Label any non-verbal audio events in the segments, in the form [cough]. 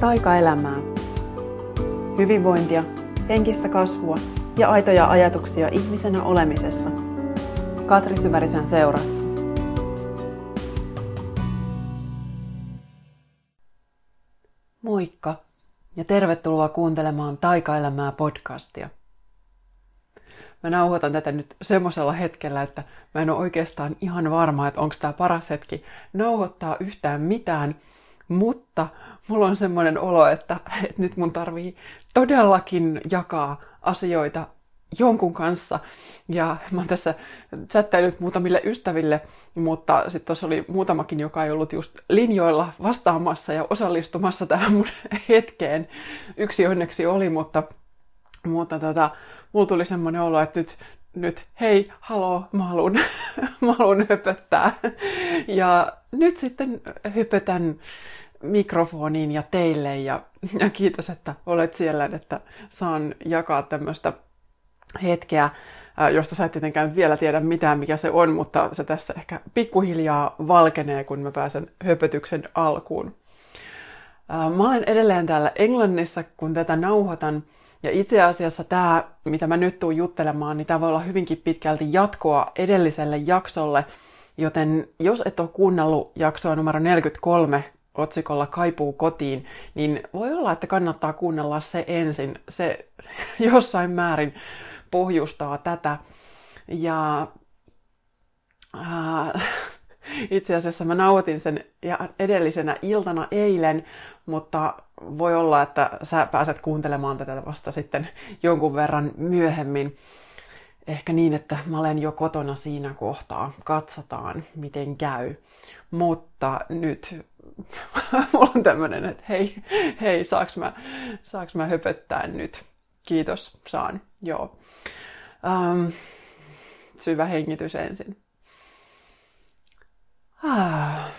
taikaelämää. Hyvinvointia, henkistä kasvua ja aitoja ajatuksia ihmisenä olemisesta. Katri Syvärisen seurassa. Moikka ja tervetuloa kuuntelemaan Taikaelämää podcastia. Mä nauhoitan tätä nyt semmoisella hetkellä, että mä en ole oikeastaan ihan varma, että onko tämä paras hetki nauhoittaa yhtään mitään – mutta mulla on semmoinen olo, että, että nyt mun tarvii todellakin jakaa asioita jonkun kanssa. Ja mä oon tässä chattailut muutamille ystäville, mutta sitten tuossa oli muutamakin, joka ei ollut just linjoilla vastaamassa ja osallistumassa tähän mun hetkeen. Yksi onneksi oli, mutta, mutta tota, mulla tuli semmoinen olo, että nyt, nyt hei, haloo, mä haluun, [laughs] mä haluun höpöttää. Ja nyt sitten hypötän mikrofoniin ja teille ja, ja kiitos, että olet siellä, että saan jakaa tämmöistä hetkeä, josta sä et tietenkään vielä tiedä mitään, mikä se on, mutta se tässä ehkä pikkuhiljaa valkenee, kun mä pääsen höpötyksen alkuun. Mä olen edelleen täällä Englannissa, kun tätä nauhoitan, ja itse asiassa tämä, mitä mä nyt tuun juttelemaan, niin tämä voi olla hyvinkin pitkälti jatkoa edelliselle jaksolle, joten jos et ole kuunnellut jaksoa numero 43 otsikolla Kaipuu kotiin, niin voi olla, että kannattaa kuunnella se ensin. Se [laughs] jossain määrin pohjustaa tätä. Ja äh, [laughs] itse asiassa mä nautin sen edellisenä iltana eilen, mutta voi olla, että sä pääset kuuntelemaan tätä vasta sitten jonkun verran myöhemmin. Ehkä niin, että mä olen jo kotona siinä kohtaa. Katsotaan, miten käy. Mutta nyt [laughs] mulla on tämmönen, että hei, hei, saaks mä, saaks mä höpöttää nyt? Kiitos, saan. Joo. Um, syvä hengitys ensin. Ah.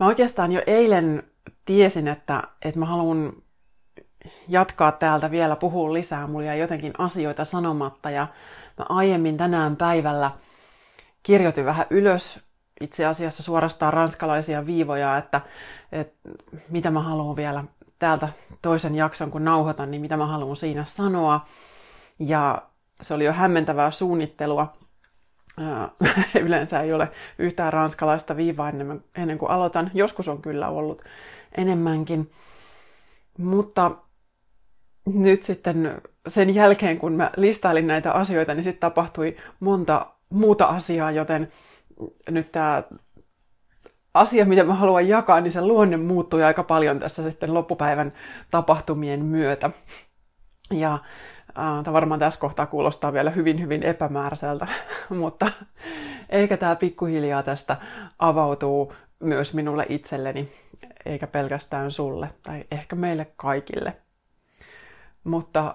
Mä oikeastaan jo eilen tiesin, että, että mä haluan jatkaa täältä vielä, puhua lisää. Mulla jäi jotenkin asioita sanomatta ja mä aiemmin tänään päivällä kirjoitin vähän ylös itse asiassa suorastaan ranskalaisia viivoja, että, että mitä mä haluan vielä täältä toisen jakson, kun nauhoitan, niin mitä mä haluan siinä sanoa. Ja se oli jo hämmentävää suunnittelua. [laughs] Yleensä ei ole yhtään ranskalaista viivaa ennen, ennen kuin aloitan. Joskus on kyllä ollut enemmänkin. Mutta nyt sitten sen jälkeen, kun mä listailin näitä asioita, niin sitten tapahtui monta muuta asiaa, joten nyt tämä asia, mitä mä haluan jakaa, niin se luonne muuttui aika paljon tässä sitten loppupäivän tapahtumien myötä. Ja tämä varmaan tässä kohtaa kuulostaa vielä hyvin, hyvin epämääräiseltä, [laughs] mutta eikä tämä pikkuhiljaa tästä avautuu myös minulle itselleni, eikä pelkästään sulle, tai ehkä meille kaikille. Mutta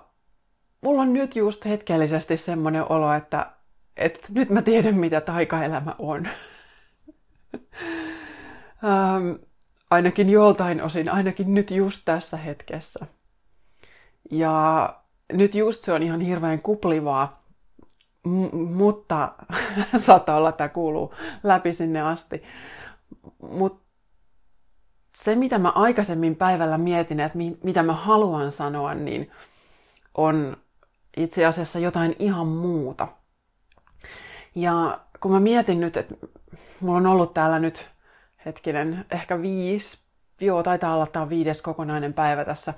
mulla on nyt just hetkellisesti semmoinen olo, että että nyt mä tiedän, mitä taikaelämä on. [laughs] ähm, ainakin joltain osin, ainakin nyt just tässä hetkessä. Ja nyt just se on ihan hirveän kuplivaa, M- mutta [laughs] saattaa olla, että tämä kuuluu läpi sinne asti. Mutta se, mitä mä aikaisemmin päivällä mietin, että mi- mitä mä haluan sanoa, niin on itse asiassa jotain ihan muuta. Ja kun mä mietin nyt, että mulla on ollut täällä nyt hetkinen, ehkä viisi, joo, taitaa olla tämä viides kokonainen päivä tässä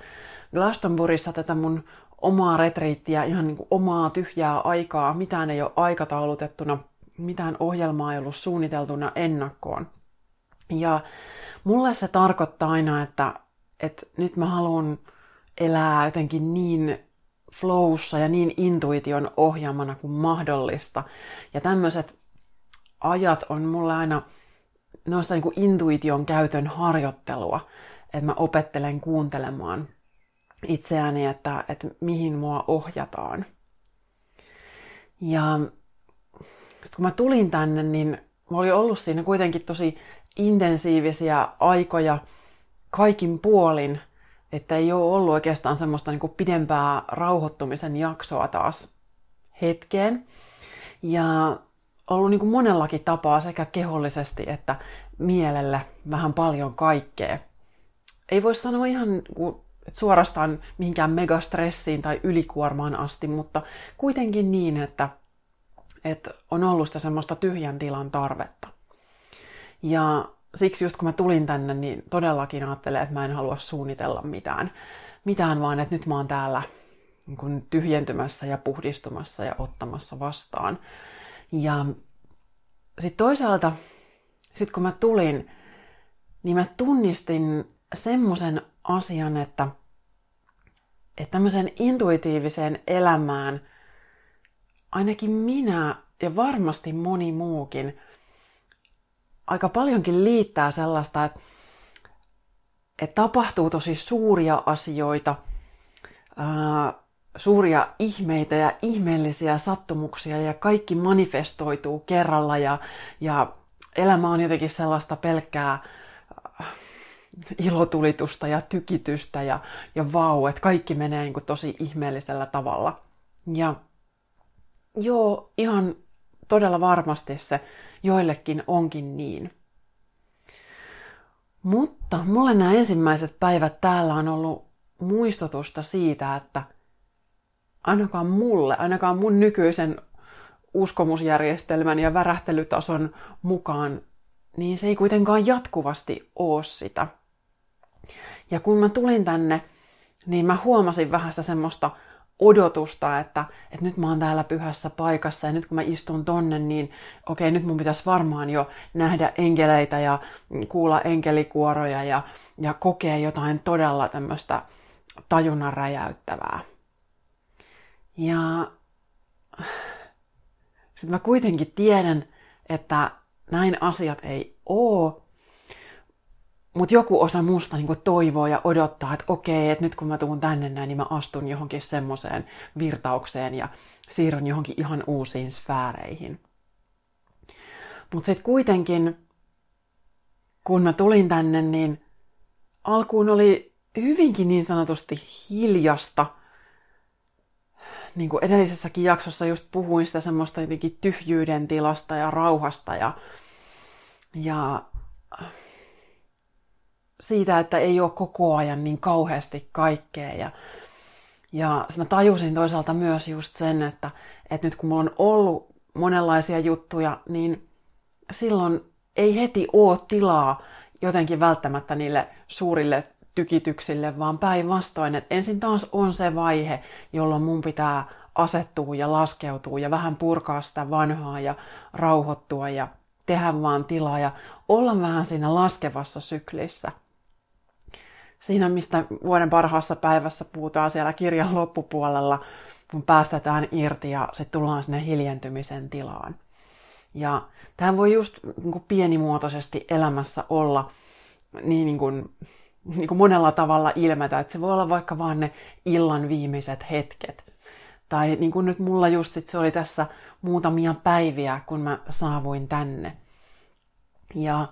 Glastonburissa tätä mun omaa retriittiä, ihan niin kuin omaa tyhjää aikaa, mitään ei ole aikataulutettuna, mitään ohjelmaa ei ollut suunniteltuna ennakkoon. Ja mulle se tarkoittaa aina, että, että nyt mä haluan elää jotenkin niin flowssa ja niin intuition ohjaamana kuin mahdollista. Ja tämmöiset ajat on mulle aina noista niin kuin intuition käytön harjoittelua, että mä opettelen kuuntelemaan itseäni, että, että mihin mua ohjataan. Ja sitten kun mä tulin tänne, niin mulla oli ollut siinä kuitenkin tosi intensiivisiä aikoja kaikin puolin – että ei ole ollut oikeastaan semmoista niin pidempää rauhoittumisen jaksoa taas hetkeen. Ja ollut niin monellakin tapaa sekä kehollisesti että mielelle vähän paljon kaikkea. ei voi sanoa ihan että suorastaan mihinkään megastressiin tai ylikuormaan asti, mutta kuitenkin niin, että, että on ollut sitä semmoista tyhjän tilan tarvetta. Ja siksi just kun mä tulin tänne, niin todellakin ajattelen, että mä en halua suunnitella mitään, mitään vaan että nyt mä oon täällä niin kuin tyhjentymässä ja puhdistumassa ja ottamassa vastaan. Ja sitten toisaalta, sitten kun mä tulin, niin mä tunnistin semmoisen asian, että, että tämmöiseen intuitiiviseen elämään ainakin minä ja varmasti moni muukin aika paljonkin liittää sellaista, että, että tapahtuu tosi suuria asioita, ää, suuria ihmeitä ja ihmeellisiä sattumuksia ja kaikki manifestoituu kerralla ja, ja elämä on jotenkin sellaista pelkkää ilotulitusta ja tykitystä ja, ja vau, että kaikki menee niin kuin tosi ihmeellisellä tavalla. Ja joo, ihan todella varmasti se joillekin onkin niin. Mutta mulle nämä ensimmäiset päivät täällä on ollut muistutusta siitä, että ainakaan mulle, ainakaan mun nykyisen uskomusjärjestelmän ja värähtelytason mukaan, niin se ei kuitenkaan jatkuvasti oo sitä. Ja kun mä tulin tänne, niin mä huomasin vähän sitä semmoista odotusta, että, että nyt mä oon täällä pyhässä paikassa ja nyt kun mä istun tonne, niin okei, nyt mun pitäisi varmaan jo nähdä enkeleitä ja kuulla enkelikuoroja ja, ja kokea jotain todella tämmöistä tajunnan räjäyttävää. Ja sitten mä kuitenkin tiedän, että näin asiat ei oo, mutta joku osa musta niinku toivoo ja odottaa, että okei, että nyt kun mä tuun tänne näin, niin mä astun johonkin semmoiseen virtaukseen ja siirryn johonkin ihan uusiin sfääreihin. Mutta sitten kuitenkin, kun mä tulin tänne, niin alkuun oli hyvinkin niin sanotusti hiljasta. Niin kuin edellisessäkin jaksossa just puhuin sitä semmoista jotenkin tyhjyyden tilasta ja rauhasta ja, ja siitä, että ei ole koko ajan niin kauheasti kaikkea. Ja, ja mä tajusin toisaalta myös just sen, että, että nyt kun mulla on ollut monenlaisia juttuja, niin silloin ei heti ole tilaa jotenkin välttämättä niille suurille tykityksille, vaan päinvastoin, että ensin taas on se vaihe, jolloin mun pitää asettua ja laskeutua ja vähän purkaa sitä vanhaa ja rauhoittua ja tehdä vaan tilaa ja olla vähän siinä laskevassa syklissä – siinä, mistä vuoden parhaassa päivässä puhutaan siellä kirjan loppupuolella, kun päästetään irti ja sitten tullaan sinne hiljentymisen tilaan. Ja tämä voi just niin kuin pienimuotoisesti elämässä olla niin, niin, kuin, niin kuin monella tavalla ilmetä, että se voi olla vaikka vaan ne illan viimeiset hetket. Tai niin kuin nyt mulla just sit se oli tässä muutamia päiviä, kun mä saavuin tänne. Ja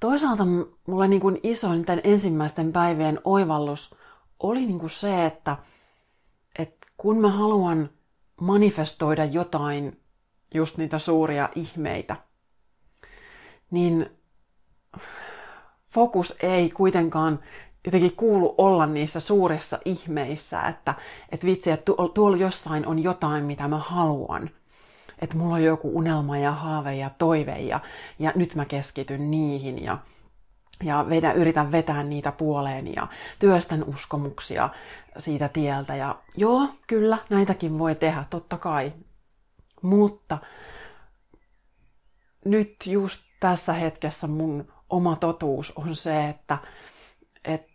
toisaalta mulle niin kuin isoin tämän ensimmäisten päivien oivallus oli niin kuin se, että, että kun mä haluan manifestoida jotain, just niitä suuria ihmeitä, niin fokus ei kuitenkaan jotenkin kuulu olla niissä suurissa ihmeissä, että, että vitsi, että tuolla jossain on jotain, mitä mä haluan että mulla on joku unelma ja haave ja toive ja, ja nyt mä keskityn niihin ja, ja vedän, yritän vetää niitä puoleen ja työstän uskomuksia siitä tieltä. Ja joo, kyllä, näitäkin voi tehdä, totta kai. Mutta nyt just tässä hetkessä mun oma totuus on se, että, että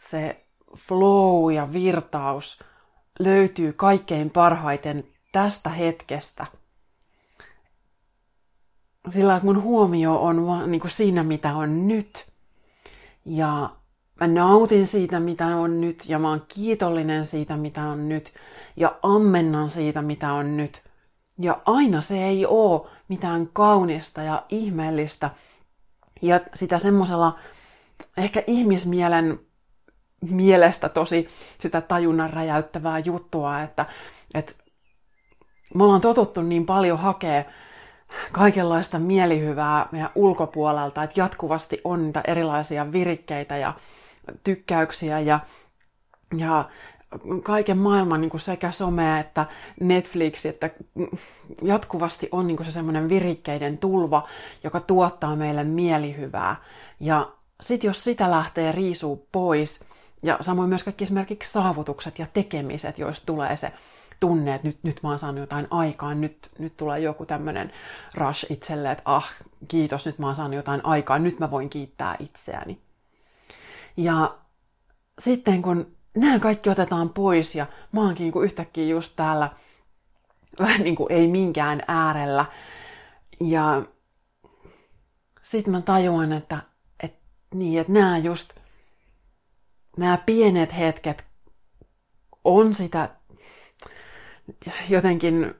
se flow ja virtaus löytyy kaikkein parhaiten tästä hetkestä – sillä että mun huomio on vaan niin kuin siinä, mitä on nyt. Ja mä nautin siitä, mitä on nyt, ja mä oon kiitollinen siitä, mitä on nyt, ja ammennan siitä, mitä on nyt. Ja aina se ei oo mitään kaunista ja ihmeellistä, ja sitä semmoisella ehkä ihmismielen mielestä tosi sitä tajunnan räjäyttävää juttua, että, että me ollaan totuttu niin paljon hakea kaikenlaista mielihyvää meidän ulkopuolelta, että jatkuvasti on niitä erilaisia virikkeitä ja tykkäyksiä ja, ja kaiken maailman niin kuin sekä some että Netflix, että jatkuvasti on niin kuin se semmoinen virikkeiden tulva, joka tuottaa meille mielihyvää. Ja sitten jos sitä lähtee riisuu pois, ja samoin myös kaikki esimerkiksi saavutukset ja tekemiset, joista tulee se tunne, että nyt, nyt mä oon saanut jotain aikaan, nyt, nyt tulee joku tämmöinen rush itselle, että ah, kiitos, nyt mä oon saanut jotain aikaa, nyt mä voin kiittää itseäni. Ja sitten kun nämä kaikki otetaan pois ja mä oonkin niin yhtäkkiä just täällä vähän niin kuin ei minkään äärellä. Ja sitten mä tajuan, että, että niin, että nämä just, nämä pienet hetket on sitä jotenkin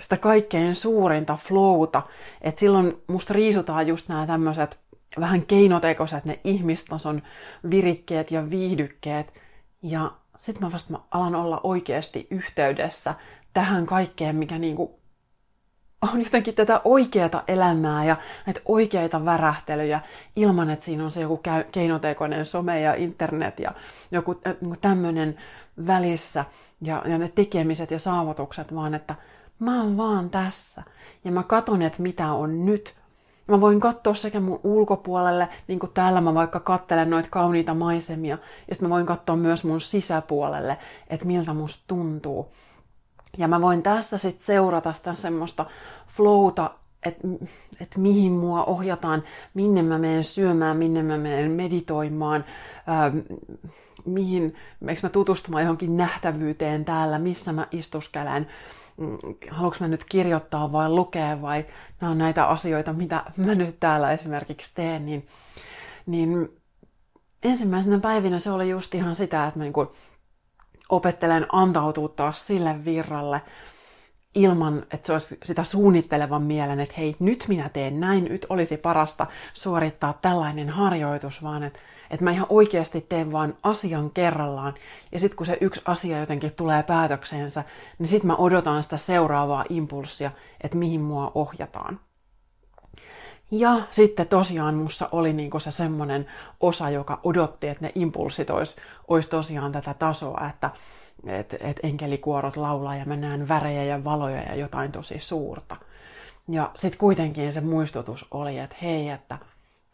sitä kaikkein suurinta flowta, että silloin musta riisutaan just nämä tämmöiset vähän keinotekoiset ne ihmistason virikkeet ja viihdykkeet, ja sitten mä vasta mä alan olla oikeasti yhteydessä tähän kaikkeen, mikä niinku on jotenkin tätä oikeata elämää ja näitä oikeita värähtelyjä ilman, että siinä on se joku keinotekoinen some ja internet ja joku niinku tämmöinen välissä ja, ja ne tekemiset ja saavutukset, vaan että mä oon vaan tässä ja mä katon, että mitä on nyt Mä voin katsoa sekä mun ulkopuolelle, niin kuin täällä mä vaikka kattelen noita kauniita maisemia, ja sitten mä voin katsoa myös mun sisäpuolelle, että miltä musta tuntuu. Ja mä voin tässä sitten seurata sitä semmoista flowta, että et mihin mua ohjataan, minne mä menen syömään, minne mä menen meditoimaan, ää, mihin, eikö mä tutustumaan johonkin nähtävyyteen täällä, missä mä istuskelen, Mm, haluanko mä nyt kirjoittaa vai lukea vai nämä on näitä asioita, mitä mä nyt täällä esimerkiksi teen, niin, niin ensimmäisenä päivinä se oli just ihan sitä, että mä niin kuin opettelen antautua taas sille virralle ilman, että se olisi sitä suunnittelevan mielen, että hei, nyt minä teen näin, nyt olisi parasta suorittaa tällainen harjoitus, vaan että että mä ihan oikeasti teen vaan asian kerrallaan. Ja sitten kun se yksi asia jotenkin tulee päätökseensä, niin sitten mä odotan sitä seuraavaa impulssia, että mihin mua ohjataan. Ja sitten tosiaan mussa oli niinku se semmoinen osa, joka odotti, että ne impulssit olisi, olisi tosiaan tätä tasoa, että et, et enkelikuorot laulaa ja mä näen värejä ja valoja ja jotain tosi suurta. Ja sitten kuitenkin se muistutus oli, että hei, että,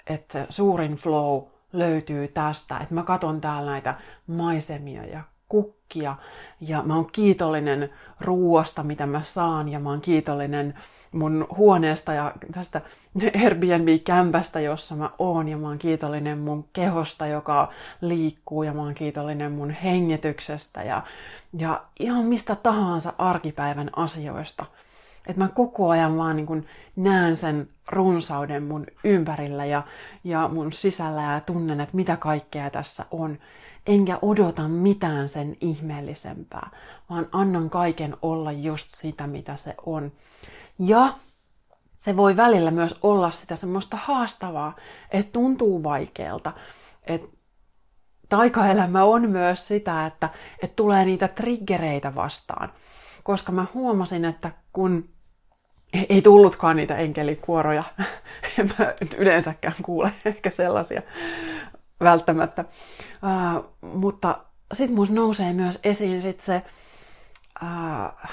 että suurin flow löytyy tästä, että mä katon täällä näitä maisemia ja kukkia ja mä oon kiitollinen ruuasta, mitä mä saan ja mä oon kiitollinen mun huoneesta ja tästä Airbnb-kämpästä, jossa mä oon ja mä oon kiitollinen mun kehosta, joka liikkuu ja mä oon kiitollinen mun hengityksestä ja, ja ihan mistä tahansa arkipäivän asioista – että mä koko ajan vaan niin näen sen runsauden mun ympärillä ja, ja mun sisällä ja tunnen, että mitä kaikkea tässä on. Enkä odota mitään sen ihmeellisempää, vaan annan kaiken olla just sitä, mitä se on. Ja se voi välillä myös olla sitä semmoista haastavaa, että tuntuu vaikealta. Että taikaelämä on myös sitä, että, että tulee niitä triggereitä vastaan. Koska mä huomasin, että kun ei tullutkaan niitä enkelikuoroja. [laughs] En mä nyt yleensäkään kuule ehkä sellaisia välttämättä. Uh, mutta sitten mun nousee myös esiin sit se uh,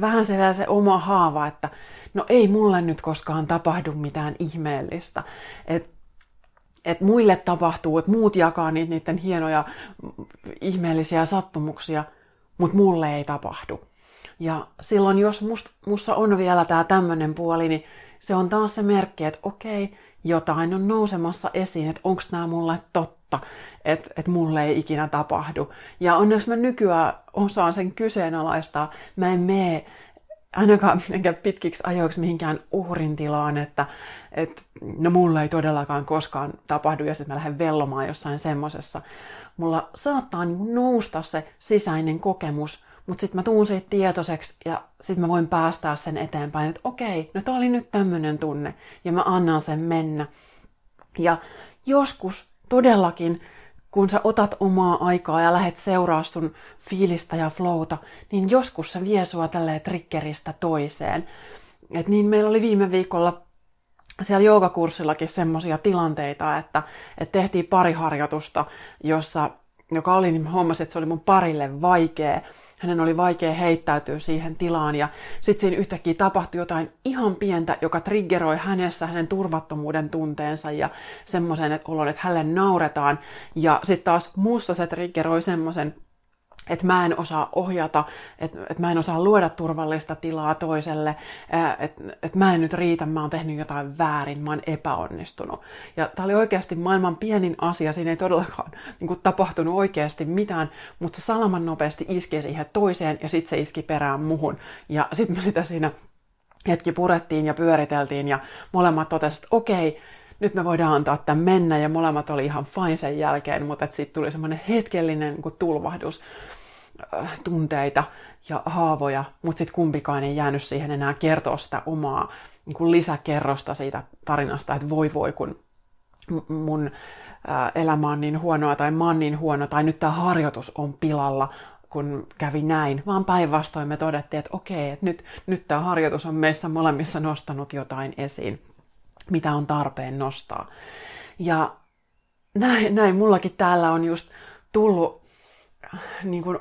vähän se, se oma haava, että no ei mulle nyt koskaan tapahdu mitään ihmeellistä. Et, et muille tapahtuu, että muut jakaa niitä niiden hienoja ihmeellisiä sattumuksia, mutta mulle ei tapahdu. Ja silloin, jos must, mussa on vielä tämä tämmöinen puoli, niin se on taas se merkki, että okei, jotain on nousemassa esiin, että onko tämä mulle totta, että, että mulle ei ikinä tapahdu. Ja onneksi mä nykyään osaan sen kyseenalaistaa. Mä en mene ainakaan enkä pitkiksi ajoiksi mihinkään uhrin tilaan, että, että no mulle ei todellakaan koskaan tapahdu ja sitten mä lähden vellomaan jossain semmosessa. Mulla saattaa niin nousta se sisäinen kokemus, mutta sitten mä tuun siitä tietoiseksi ja sitten mä voin päästää sen eteenpäin, että okei, no tää oli nyt tämmöinen tunne ja mä annan sen mennä. Ja joskus todellakin, kun sä otat omaa aikaa ja lähet seuraa sun fiilistä ja flowta, niin joskus se vie sua tälleen triggeristä toiseen. Et niin meillä oli viime viikolla siellä joogakurssillakin semmoisia tilanteita, että, että tehtiin pari harjoitusta, jossa, joka oli, niin huomasin, että se oli mun parille vaikea. Hänen oli vaikea heittäytyä siihen tilaan ja sitten siinä yhtäkkiä tapahtui jotain ihan pientä, joka triggeroi hänessä hänen turvattomuuden tunteensa ja semmoisen että olon, että hänelle nauretaan. Ja sitten taas muussa se triggeroi semmoisen että mä en osaa ohjata, että et mä en osaa luoda turvallista tilaa toiselle, että et mä en nyt riitä, mä oon tehnyt jotain väärin, mä oon epäonnistunut. Ja tää oli oikeasti maailman pienin asia, siinä ei todellakaan niin kuin, tapahtunut oikeasti mitään, mutta se salaman nopeasti iski siihen toiseen ja sitten se iski perään muhun. Ja sitten me sitä siinä hetki purettiin ja pyöriteltiin ja molemmat totesivat, että okei, nyt me voidaan antaa tämän mennä, ja molemmat oli ihan fine sen jälkeen, mutta sitten tuli semmoinen hetkellinen niin tulvahdus. Äh, tunteita ja haavoja, mutta sitten kumpikaan ei jäänyt siihen enää kertoa sitä omaa niin kuin lisäkerrosta siitä tarinasta, että voi voi, kun mun äh, elämä on niin huonoa tai mä oon niin huono tai nyt tämä harjoitus on pilalla, kun kävi näin, vaan päinvastoin me todettiin, että okei, että nyt, nyt tämä harjoitus on meissä molemmissa nostanut jotain esiin, mitä on tarpeen nostaa. Ja näin, näin mullakin täällä on just tullut niin kuin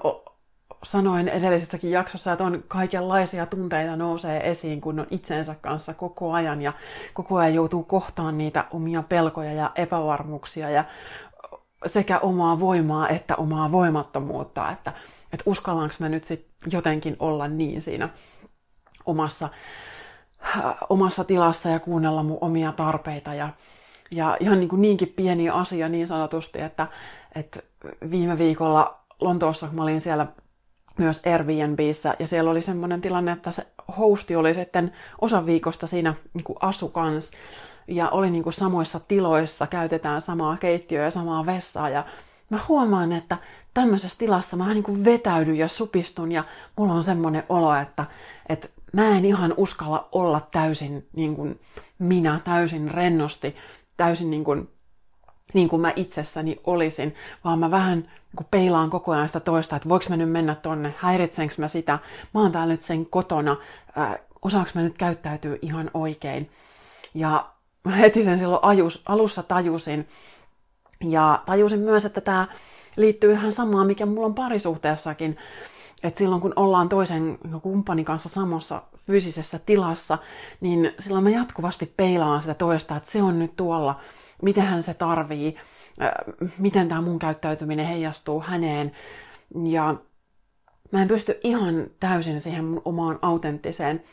sanoin edellisessäkin jaksossa, että on kaikenlaisia tunteita nousee esiin, kun on itsensä kanssa koko ajan ja koko ajan joutuu kohtaan niitä omia pelkoja ja epävarmuuksia ja sekä omaa voimaa että omaa voimattomuutta, että, että uskallanko mä nyt sitten jotenkin olla niin siinä omassa, omassa tilassa ja kuunnella mun omia tarpeita ja, ja ihan niin kuin niinkin pieni asia niin sanotusti, että, että viime viikolla Lontoossa, kun mä olin siellä myös Airbnbissä, ja siellä oli semmoinen tilanne, että se hosti oli sitten osan viikosta siinä niin asu kans, ja oli niin kuin samoissa tiloissa, käytetään samaa keittiöä ja samaa vessaa, ja mä huomaan, että tämmöisessä tilassa mä niin kuin vetäydyn ja supistun, ja mulla on semmoinen olo, että, että mä en ihan uskalla olla täysin niin kuin minä, täysin rennosti, täysin niin kuin, niin kuin mä itsessäni olisin, vaan mä vähän kun peilaan koko ajan sitä toista, että voiko mä nyt mennä tonne, häiritsenkö mä sitä, mä oon täällä nyt sen kotona, äh, osaanko mä nyt käyttäytyä ihan oikein. Ja heti sen silloin ajus, alussa tajusin. Ja tajusin myös, että tämä liittyy ihan samaan, mikä mulla on parisuhteessakin. Että silloin kun ollaan toisen kumppanin kanssa samassa fyysisessä tilassa, niin silloin mä jatkuvasti peilaan sitä toista, että se on nyt tuolla, hän se tarvii, miten tämä mun käyttäytyminen heijastuu häneen. Ja mä en pysty ihan täysin siihen mun omaan autenttiseen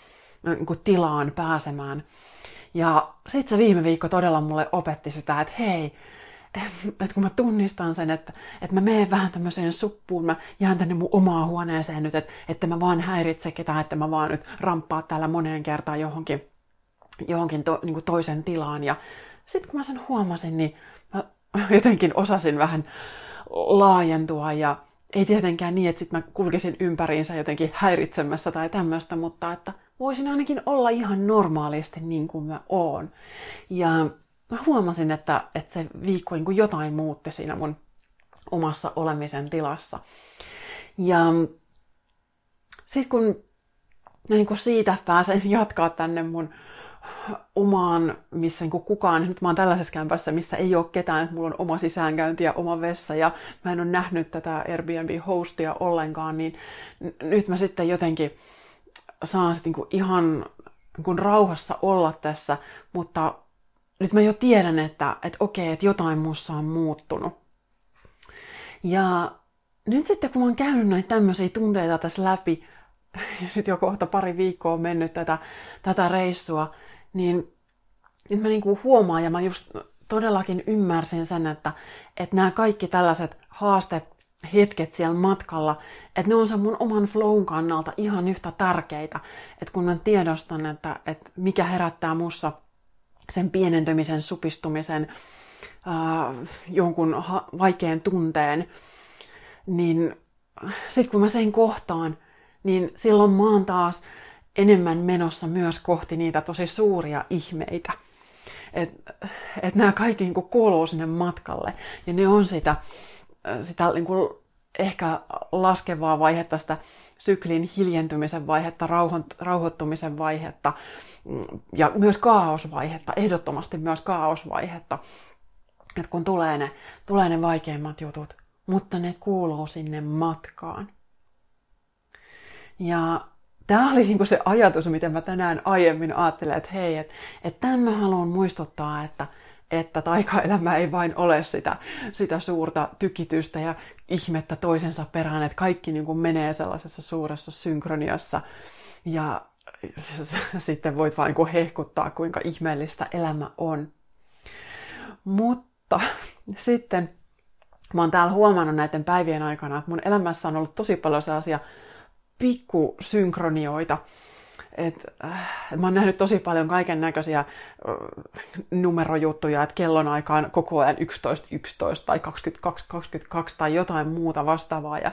niin tilaan pääsemään. Ja sitten se viime viikko todella mulle opetti sitä, että hei, [laughs] että kun mä tunnistan sen, että, että mä menen vähän tämmöiseen suppuun, mä jään tänne mun omaan huoneeseen nyt, että, että mä vaan häiritse ketään, että mä vaan nyt ramppaa täällä moneen kertaan johonkin, johonkin to, niin toisen tilaan. Ja sitten kun mä sen huomasin, niin mä [laughs] jotenkin osasin vähän laajentua ja ei tietenkään niin, että sit mä kulkisin ympäriinsä jotenkin häiritsemässä tai tämmöistä, mutta että voisin ainakin olla ihan normaalisti niin kuin mä oon. Ja mä huomasin, että, että se viikko niin kuin jotain muutti siinä mun omassa olemisen tilassa. Ja sitten kun niin kuin siitä pääsen [laughs] jatkaa tänne mun omaan, missä niin kukaan, nyt mä oon tällaisessa kämpässä, missä ei ole ketään, että mulla on oma sisäänkäynti ja oma vessa ja mä en ole nähnyt tätä Airbnb-hostia ollenkaan, niin nyt mä sitten jotenkin saan sitten niin ihan niin rauhassa olla tässä, mutta nyt mä jo tiedän, että, että okei, että jotain muussa on muuttunut. Ja nyt sitten kun mä oon käynyt näitä tämmöisiä tunteita tässä läpi, [laughs] ja sitten jo kohta pari viikkoa on mennyt tätä, tätä reissua, niin nyt mä niinku huomaan ja mä just todellakin ymmärsin sen, että, että nämä kaikki tällaiset haastehetket siellä matkalla, että ne on sen mun oman flown kannalta ihan yhtä tärkeitä. Että kun mä tiedostan, että, että mikä herättää mussa sen pienentymisen, supistumisen, äh, jonkun ha- vaikean tunteen, niin sitten kun mä sen kohtaan, niin silloin mä oon taas enemmän menossa myös kohti niitä tosi suuria ihmeitä. Että et nämä kaikki niin kuuluu sinne matkalle. Ja ne on sitä, sitä niin kuin ehkä laskevaa vaihetta, sitä syklin hiljentymisen vaihetta, rauhoittumisen vaihetta mm, ja myös kaosvaihetta, ehdottomasti myös kaosvaihetta. Että kun tulee ne, tulee ne vaikeimmat jutut, mutta ne kuuluu sinne matkaan. Ja tämä oli niinku se ajatus, miten mä tänään aiemmin ajattelin, että hei, että, että tämän mä haluan muistuttaa, että, että taikaelämä ei vain ole sitä, sitä suurta tykitystä ja ihmettä toisensa perään, että kaikki niin kuin menee sellaisessa suuressa synkroniassa ja [laughs] sitten voit vain niin hehkuttaa, kuinka ihmeellistä elämä on. Mutta [laughs] sitten mä oon täällä huomannut näiden päivien aikana, että mun elämässä on ollut tosi paljon sellaisia pikkusynkronioita, et, äh, et mä oon nähnyt tosi paljon kaiken näköisiä äh, numerojuttuja, että kellonaikaan koko ajan 11.11 11, tai 22.22 22, tai jotain muuta vastaavaa. Ja,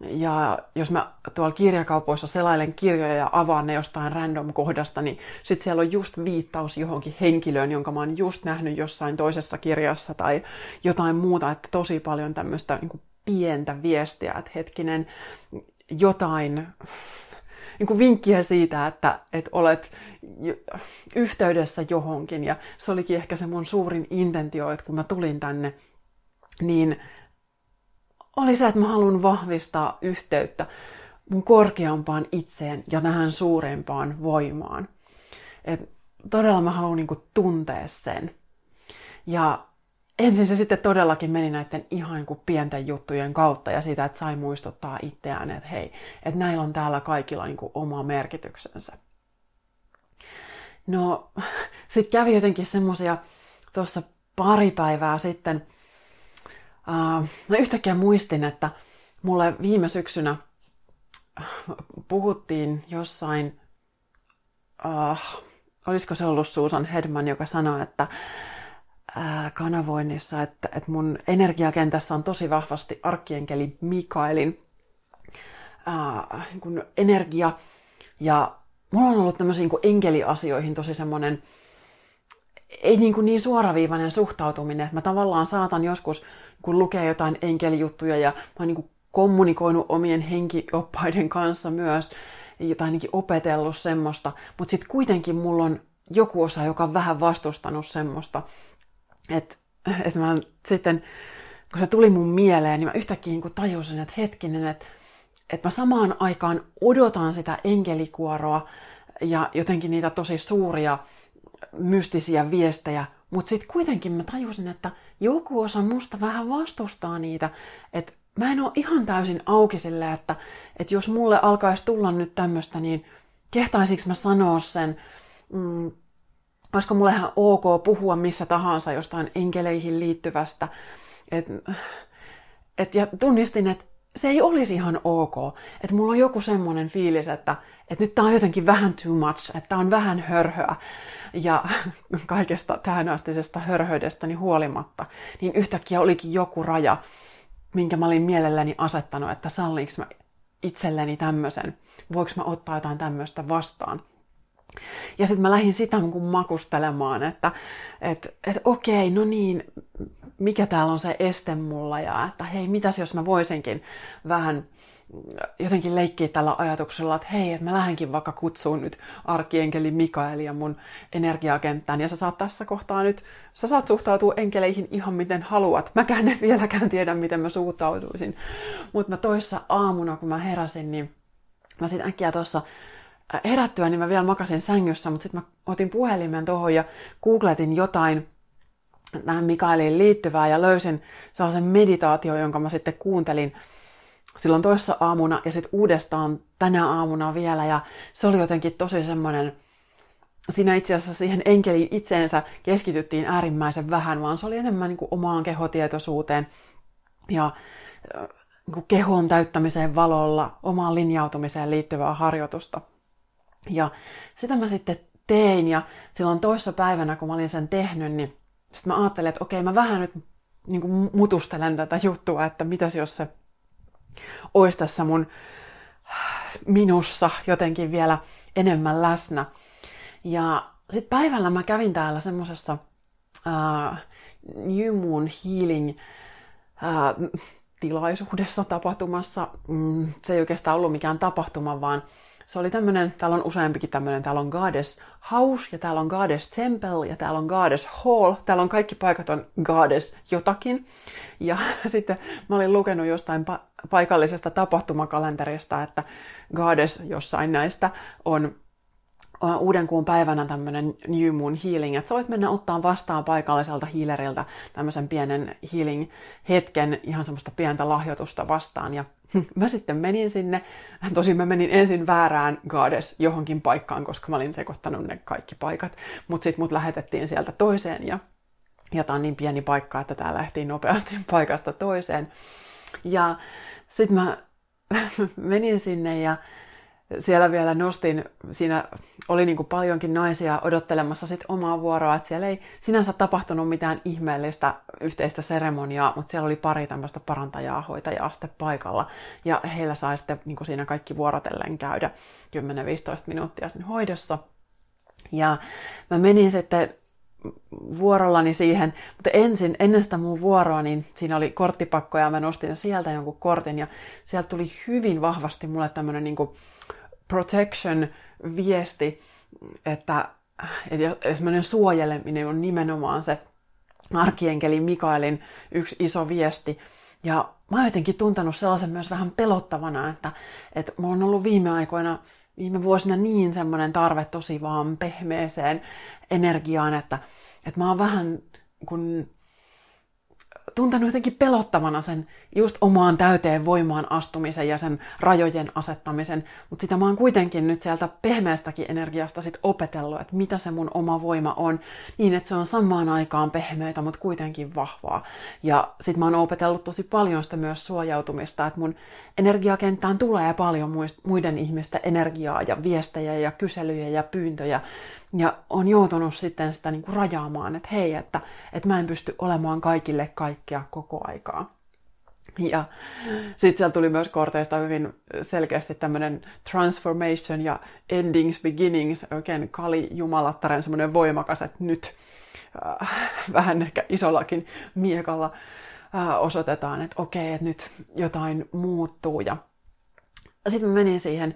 ja jos mä tuolla kirjakaupoissa selailen kirjoja ja avaan ne jostain random kohdasta, niin sit siellä on just viittaus johonkin henkilöön, jonka mä oon just nähnyt jossain toisessa kirjassa tai jotain muuta, että tosi paljon tämmöistä niin pientä viestiä, että hetkinen, jotain niin kuin vinkkiä siitä, että, että olet yhteydessä johonkin. Ja se olikin ehkä se mun suurin intentio, että kun mä tulin tänne, niin oli se, että mä haluan vahvistaa yhteyttä mun korkeampaan itseen ja tähän suurempaan voimaan. Et todella mä haluan niin tuntea sen. Ja ensin se sitten todellakin meni näiden ihan kuin pienten juttujen kautta ja siitä, että sai muistuttaa itseään, että hei, että näillä on täällä kaikilla niin kuin oma merkityksensä. No, [laughs] sitten kävi jotenkin semmosia tuossa pari päivää sitten, uh, mä yhtäkkiä muistin, että mulle viime syksynä puhuttiin jossain, uh, olisiko se ollut Susan Hedman, joka sanoi, että kanavoinnissa, että, että mun energiakentässä on tosi vahvasti arkkienkeli Mikaelin ää, niin energia. Ja mulla on ollut tämmöisiin niin enkeliasioihin tosi semmoinen ei niin, kuin niin suoraviivainen suhtautuminen, että mä tavallaan saatan joskus, kun lukee jotain enkelijuttuja ja mä oon niin kommunikoinut omien henkioppaiden kanssa myös, tai ainakin opetellut semmoista, mutta sitten kuitenkin mulla on joku osa, joka on vähän vastustanut semmoista, että et mä sitten, kun se tuli mun mieleen, niin mä yhtäkkiä niin tajusin, että hetkinen, että että mä samaan aikaan odotan sitä enkelikuoroa ja jotenkin niitä tosi suuria mystisiä viestejä, mutta sitten kuitenkin mä tajusin, että joku osa musta vähän vastustaa niitä, että mä en ole ihan täysin auki sille, että, että jos mulle alkaisi tulla nyt tämmöistä, niin kehtaisinko mä sanoa sen, mm, olisiko mulle ihan ok puhua missä tahansa jostain enkeleihin liittyvästä. Et, et, ja tunnistin, että se ei olisi ihan ok. Että mulla on joku semmoinen fiilis, että, että nyt tää on jotenkin vähän too much, että on vähän hörhöä. Ja [laughs] kaikesta tähänastisesta hörhöydestäni huolimatta, niin yhtäkkiä olikin joku raja, minkä mä olin mielelläni asettanut, että salliinko mä itselleni tämmöisen, voiko mä ottaa jotain tämmöistä vastaan. Ja sitten mä lähdin sitä makustelemaan, että et, et okei, no niin, mikä täällä on se este mulla ja että hei, mitäs jos mä voisinkin vähän jotenkin leikkiä tällä ajatuksella, että hei, että mä lähdenkin vaikka kutsuun nyt arkienkeli Mikaelia mun energiakenttään, ja sä saat tässä kohtaa nyt, sä saat suhtautua enkeleihin ihan miten haluat. Mäkään en vieläkään tiedä, miten mä suhtautuisin. Mutta mä toissa aamuna, kun mä heräsin, niin mä sitten äkkiä tuossa herättyä, niin mä vielä makasin sängyssä, mutta sitten mä otin puhelimen tuohon ja googletin jotain tähän Mikaeliin liittyvää ja löysin sellaisen meditaatio, jonka mä sitten kuuntelin silloin toissa aamuna ja sitten uudestaan tänä aamuna vielä ja se oli jotenkin tosi semmoinen, siinä itse asiassa siihen enkeliin itseensä keskityttiin äärimmäisen vähän, vaan se oli enemmän niin kuin omaan kehotietoisuuteen ja niin kuin kehon täyttämiseen valolla, omaan linjautumiseen liittyvää harjoitusta. Ja sitä mä sitten tein ja silloin toissa päivänä, kun mä olin sen tehnyt, niin sitten mä ajattelin, että okei, mä vähän nyt niin kuin mutustelen tätä juttua, että mitäs jos se olisi tässä mun minussa jotenkin vielä enemmän läsnä. Ja sitten päivällä mä kävin täällä semmosessa uh, New Moon Healing uh, tilaisuudessa, tapahtumassa. Mm, se ei oikeastaan ollut mikään tapahtuma, vaan se oli tämmönen, täällä on useampikin tämmönen, täällä on Goddess House, ja täällä on Goddess Temple, ja täällä on Goddess Hall. Täällä on kaikki paikat on Goddess jotakin. Ja [laughs] sitten mä olin lukenut jostain pa- paikallisesta tapahtumakalenterista, että Goddess jossain näistä on uuden kuun päivänä tämmöinen New Moon Healing, että sä voit mennä ottaa vastaan paikalliselta healerilta tämmöisen pienen healing-hetken, ihan semmoista pientä lahjoitusta vastaan. Ja [laughs] mä sitten menin sinne, tosin mä menin ensin väärään Goddess johonkin paikkaan, koska mä olin sekoittanut ne kaikki paikat, mutta sitten mut lähetettiin sieltä toiseen ja, ja tää on niin pieni paikka, että tää lähti nopeasti [laughs] paikasta toiseen. Ja sitten mä [laughs] menin sinne ja siellä vielä nostin, siinä oli niin kuin paljonkin naisia odottelemassa sit omaa vuoroa, että siellä ei sinänsä tapahtunut mitään ihmeellistä yhteistä seremoniaa, mutta siellä oli pari tämmöistä parantajaa, hoitajaa sitten paikalla, ja heillä sai sitten niin kuin siinä kaikki vuorotellen käydä 10-15 minuuttia sen hoidossa. Ja mä menin sitten vuorollani siihen, mutta ensin, ennen sitä mun vuoroa, niin siinä oli korttipakko ja mä nostin sieltä jonkun kortin ja sieltä tuli hyvin vahvasti mulle tämmönen niin protection-viesti, että, että semmoinen suojeleminen on nimenomaan se arkienkeli Mikaelin yksi iso viesti. Ja mä oon jotenkin tuntenut sellaisen myös vähän pelottavana, että, että mulla on ollut viime aikoina, viime vuosina niin semmoinen tarve tosi vaan pehmeeseen energiaan, että, että mä oon vähän kun tuntenut jotenkin pelottavana sen just omaan täyteen voimaan astumisen ja sen rajojen asettamisen, mutta sitä mä oon kuitenkin nyt sieltä pehmeästäkin energiasta sit opetellut, että mitä se mun oma voima on, niin että se on samaan aikaan pehmeitä, mutta kuitenkin vahvaa. Ja sit mä oon opetellut tosi paljon sitä myös suojautumista, että mun energiakenttään tulee paljon muiden ihmisten energiaa ja viestejä ja kyselyjä ja pyyntöjä, ja on joutunut sitten sitä niin kuin rajaamaan, että hei, että, että mä en pysty olemaan kaikille kaikkea koko aikaa. Ja sitten siellä tuli myös korteista hyvin selkeästi tämmöinen transformation ja endings, beginnings, oikein kali jumalattaren semmoinen voimakas, että nyt äh, [laughs] vähän ehkä isollakin miekalla äh, osoitetaan, että okei, että nyt jotain muuttuu. Ja sitten menin siihen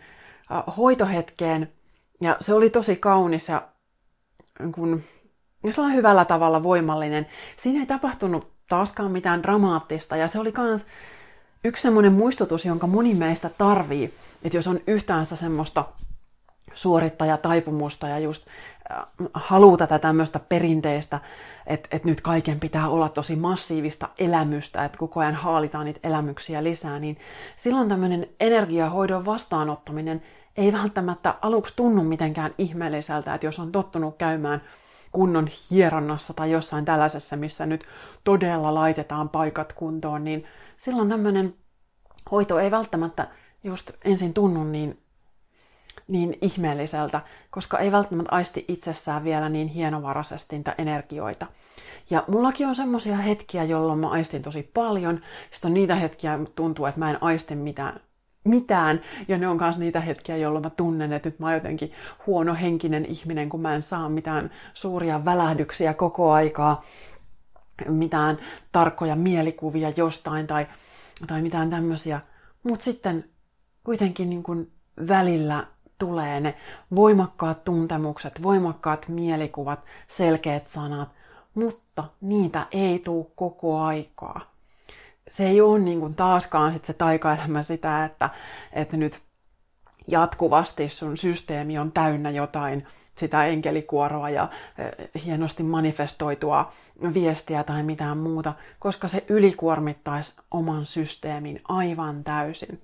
äh, hoitohetkeen, ja se oli tosi kaunis ja kun, sellainen hyvällä tavalla voimallinen. Siinä ei tapahtunut taaskaan mitään dramaattista ja se oli myös yksi semmoinen muistutus, jonka moni meistä tarvii, että jos on yhtään sitä semmoista suorittajataipumusta ja just äh, haluaa tätä tämmöistä perinteistä, että, että nyt kaiken pitää olla tosi massiivista elämystä, että koko ajan haalitaan niitä elämyksiä lisää, niin silloin tämmöinen energiahoidon vastaanottaminen ei välttämättä aluksi tunnu mitenkään ihmeelliseltä, että jos on tottunut käymään kunnon hieronnassa tai jossain tällaisessa, missä nyt todella laitetaan paikat kuntoon, niin silloin tämmöinen hoito ei välttämättä just ensin tunnu niin, niin ihmeelliseltä, koska ei välttämättä aisti itsessään vielä niin hienovaraisesti niitä energioita. Ja mullakin on semmoisia hetkiä, jolloin mä aistin tosi paljon. Sitten on niitä hetkiä, tuntuu, että mä en aisti mitään mitään. Ja ne on myös niitä hetkiä, jolloin mä tunnen, että nyt mä oon jotenkin huono henkinen ihminen, kun mä en saa mitään suuria välähdyksiä koko aikaa, mitään tarkkoja mielikuvia jostain tai, tai mitään tämmöisiä. Mutta sitten kuitenkin niin kun välillä tulee ne voimakkaat tuntemukset, voimakkaat mielikuvat, selkeät sanat, mutta niitä ei tule koko aikaa se ei ole niin kuin taaskaan sit se taikaelämä sitä, että, että nyt jatkuvasti sun systeemi on täynnä jotain sitä enkelikuoroa ja hienosti manifestoitua viestiä tai mitään muuta, koska se ylikuormittaisi oman systeemin aivan täysin.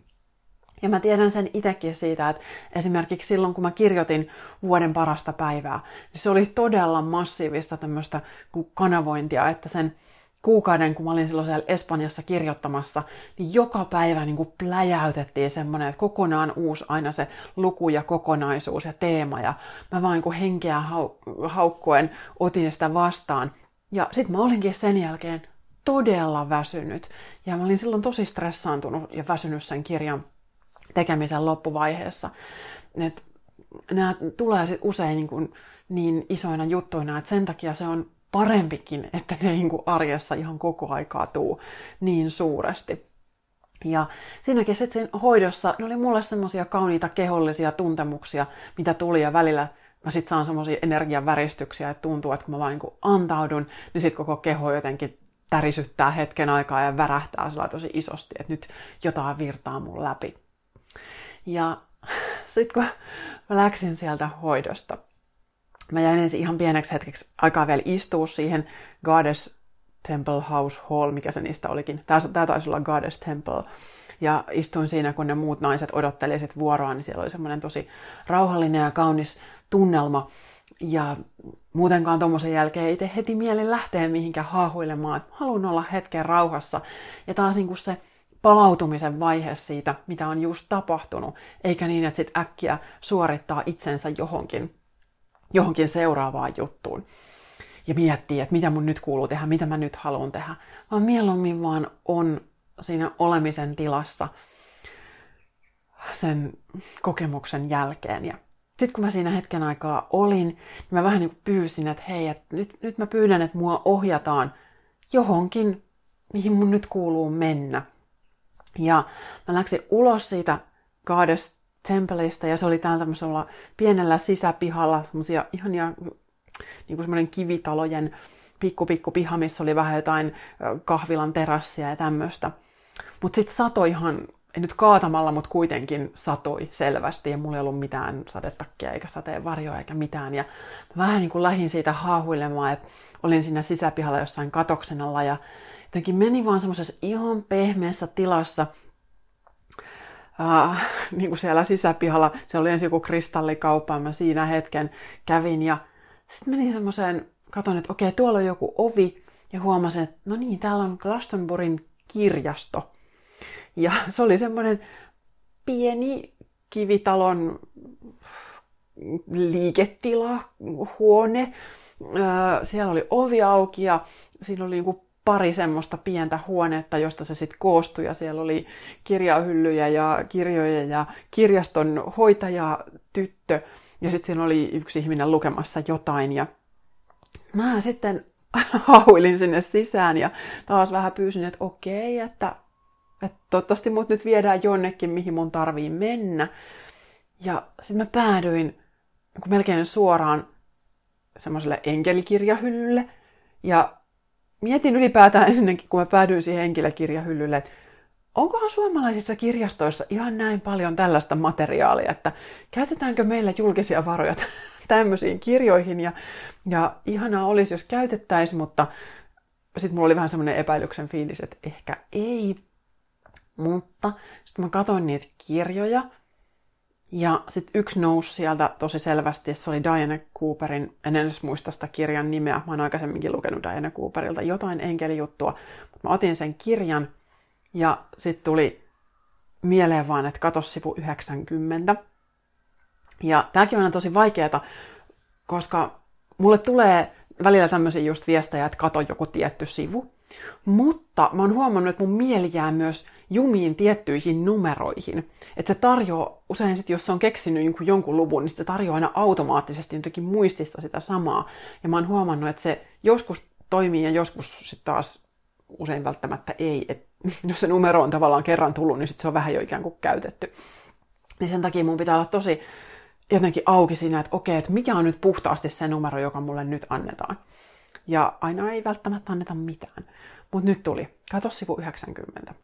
Ja mä tiedän sen itsekin siitä, että esimerkiksi silloin kun mä kirjoitin vuoden parasta päivää, niin se oli todella massiivista tämmöistä kanavointia, että sen kuukauden, kun mä olin silloin siellä Espanjassa kirjoittamassa, niin joka päivä niin kuin pläjäytettiin semmoinen, että kokonaan uusi aina se luku ja kokonaisuus ja teema. Ja mä vain kun henkeä hau- haukkuen otin sitä vastaan. Ja sitten mä olinkin sen jälkeen todella väsynyt. Ja mä olin silloin tosi stressaantunut ja väsynyt sen kirjan tekemisen loppuvaiheessa. Et nämä tulee sit usein niin, kuin niin isoina juttuina, että sen takia se on parempikin, että ne niin kuin arjessa ihan koko aikaa tuu niin suuresti. Ja siinäkin sitten hoidossa ne oli mulle semmoisia kauniita kehollisia tuntemuksia, mitä tuli ja välillä mä sitten saan semmoisia energian väristyksiä, että tuntuu, että kun mä vaan niin antaudun, niin sitten koko keho jotenkin tärisyttää hetken aikaa ja värähtää sillä tosi isosti, että nyt jotain virtaa mun läpi. Ja [laughs] sitten kun mä läksin sieltä hoidosta, mä jäin ensin ihan pieneksi hetkeksi aikaa vielä istua siihen Goddess Temple House Hall, mikä se niistä olikin. Tämä taisi olla Goddess Temple. Ja istuin siinä, kun ne muut naiset odottelivat vuoroa, niin siellä oli semmoinen tosi rauhallinen ja kaunis tunnelma. Ja muutenkaan tuommoisen jälkeen ei heti mieli lähteä mihinkään haahuilemaan. Haluan olla hetken rauhassa. Ja taas niin kuin se palautumisen vaihe siitä, mitä on just tapahtunut, eikä niin, että sitten äkkiä suorittaa itsensä johonkin, johonkin seuraavaan juttuun. Ja miettii, että mitä mun nyt kuuluu tehdä, mitä mä nyt haluan tehdä. Vaan mieluummin vaan on siinä olemisen tilassa sen kokemuksen jälkeen. Ja sitten kun mä siinä hetken aikaa olin, niin mä vähän niin pyysin, että hei, että nyt, nyt mä pyydän, että mua ohjataan johonkin, mihin mun nyt kuuluu mennä. Ja mä läksin ulos siitä Goddess Templeista ja se oli täällä tämmöisellä pienellä sisäpihalla, semmoisia ihania niin kuin semmoinen kivitalojen pikku pikku piha, missä oli vähän jotain kahvilan terassia ja tämmöistä. Mutta sitten satoi ihan, ei nyt kaatamalla, mutta kuitenkin satoi selvästi ja mulla ei ollut mitään sadetakkia eikä sateenvarjoa eikä mitään. Ja vähän niin kuin lähdin siitä haahuilemaan, että olin siinä sisäpihalla jossain katoksen alla ja jotenkin meni vaan semmoisessa ihan pehmeässä tilassa, Uh, [laughs] niin kuin siellä sisäpihalla, se oli ensin joku kristallikauppa, mä siinä hetken kävin ja sitten menin semmoiseen, katon, että okei, tuolla on joku ovi ja huomasin, että no niin, täällä on Glastonburin kirjasto. Ja [laughs] se oli semmoinen pieni kivitalon liiketila, huone. Siellä oli ovi auki ja siinä oli joku pari semmoista pientä huonetta, josta se sitten koostui. Ja siellä oli kirjahyllyjä ja kirjoja ja kirjaston hoitaja, tyttö. Ja sitten siinä oli yksi ihminen lukemassa jotain. Ja mä sitten [laughs] hauilin sinne sisään ja taas vähän pyysin, että okei, että että toivottavasti mut nyt viedään jonnekin, mihin mun tarvii mennä. Ja sitten mä päädyin melkein suoraan semmoiselle enkelikirjahyllylle. Ja mietin ylipäätään ensinnäkin, kun mä päädyin siihen enkelikirjahyllylle, että onkohan suomalaisissa kirjastoissa ihan näin paljon tällaista materiaalia, että käytetäänkö meillä julkisia varoja [laughs] tämmöisiin kirjoihin. Ja, ja ihanaa olisi, jos käytettäisiin, mutta sitten mulla oli vähän semmoinen epäilyksen fiilis, että ehkä ei. Mutta sitten mä katsoin niitä kirjoja, ja sitten yksi nousi sieltä tosi selvästi, se oli Diana Cooperin, en edes muista sitä kirjan nimeä, mä oon aikaisemminkin lukenut Diana Cooperilta jotain enkelijuttua, mutta mä otin sen kirjan, ja sitten tuli mieleen vaan, että katso sivu 90. Ja tämäkin on tosi vaikeaa, koska mulle tulee välillä tämmöisiä just viestejä, että kato joku tietty sivu. Mutta mä oon huomannut, että mun mieli jää myös jumiin tiettyihin numeroihin. Että se tarjoaa, usein sit, jos se on keksinyt jonkun luvun, niin se tarjoaa aina automaattisesti jotenkin muistista sitä samaa. Ja mä oon huomannut, että se joskus toimii ja joskus sitten taas usein välttämättä ei. Et [laughs] jos se numero on tavallaan kerran tullut, niin sit se on vähän jo ikään kuin käytetty. Niin sen takia mun pitää olla tosi jotenkin auki siinä, että okei, että mikä on nyt puhtaasti se numero, joka mulle nyt annetaan. Ja aina ei välttämättä anneta mitään. Mutta nyt tuli. Kato sivu 90.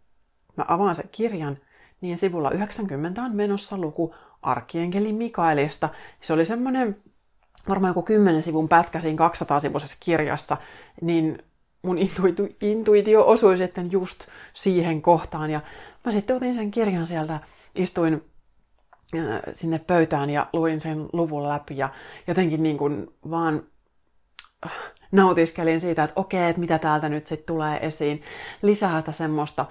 Mä avaan sen kirjan, niin sivulla 90 on menossa luku Arkienkeli Mikaelista. Se oli semmoinen varmaan joku 10 sivun pätkä siinä 200-sivuisessa kirjassa, niin mun intuitio, intuitio osui sitten just siihen kohtaan. Ja mä sitten otin sen kirjan sieltä, istuin äh, sinne pöytään ja luin sen luvun läpi ja jotenkin niin kuin vaan äh, nautiskelin siitä, että okei, että mitä täältä nyt sitten tulee esiin. Lisää sitä semmoista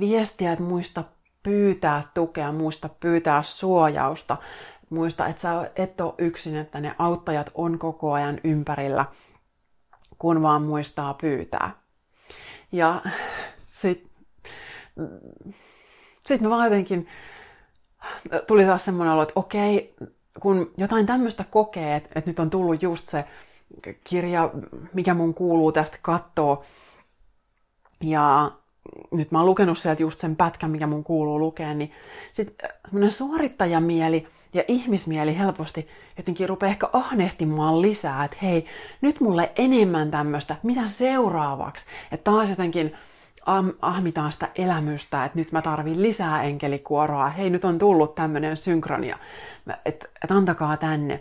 viestiä, että muista pyytää tukea, muista pyytää suojausta, muista, että sä et ole yksin, että ne auttajat on koko ajan ympärillä, kun vaan muistaa pyytää. Ja sitten sit mä vaan jotenkin, tuli taas semmoinen olo, että okei, kun jotain tämmöistä kokee, että, että nyt on tullut just se kirja, mikä mun kuuluu tästä katsoa, ja nyt mä oon lukenut sieltä just sen pätkän, mikä mun kuuluu lukea, niin sitten suorittajamieli ja ihmismieli helposti jotenkin rupeaa ehkä ahnehtimaan lisää, että hei, nyt mulle enemmän tämmöistä, mitä seuraavaksi? Että taas jotenkin ahmitaan sitä elämystä, että nyt mä tarvin lisää enkelikuoroa, hei nyt on tullut tämmöinen synkronia, että et antakaa tänne.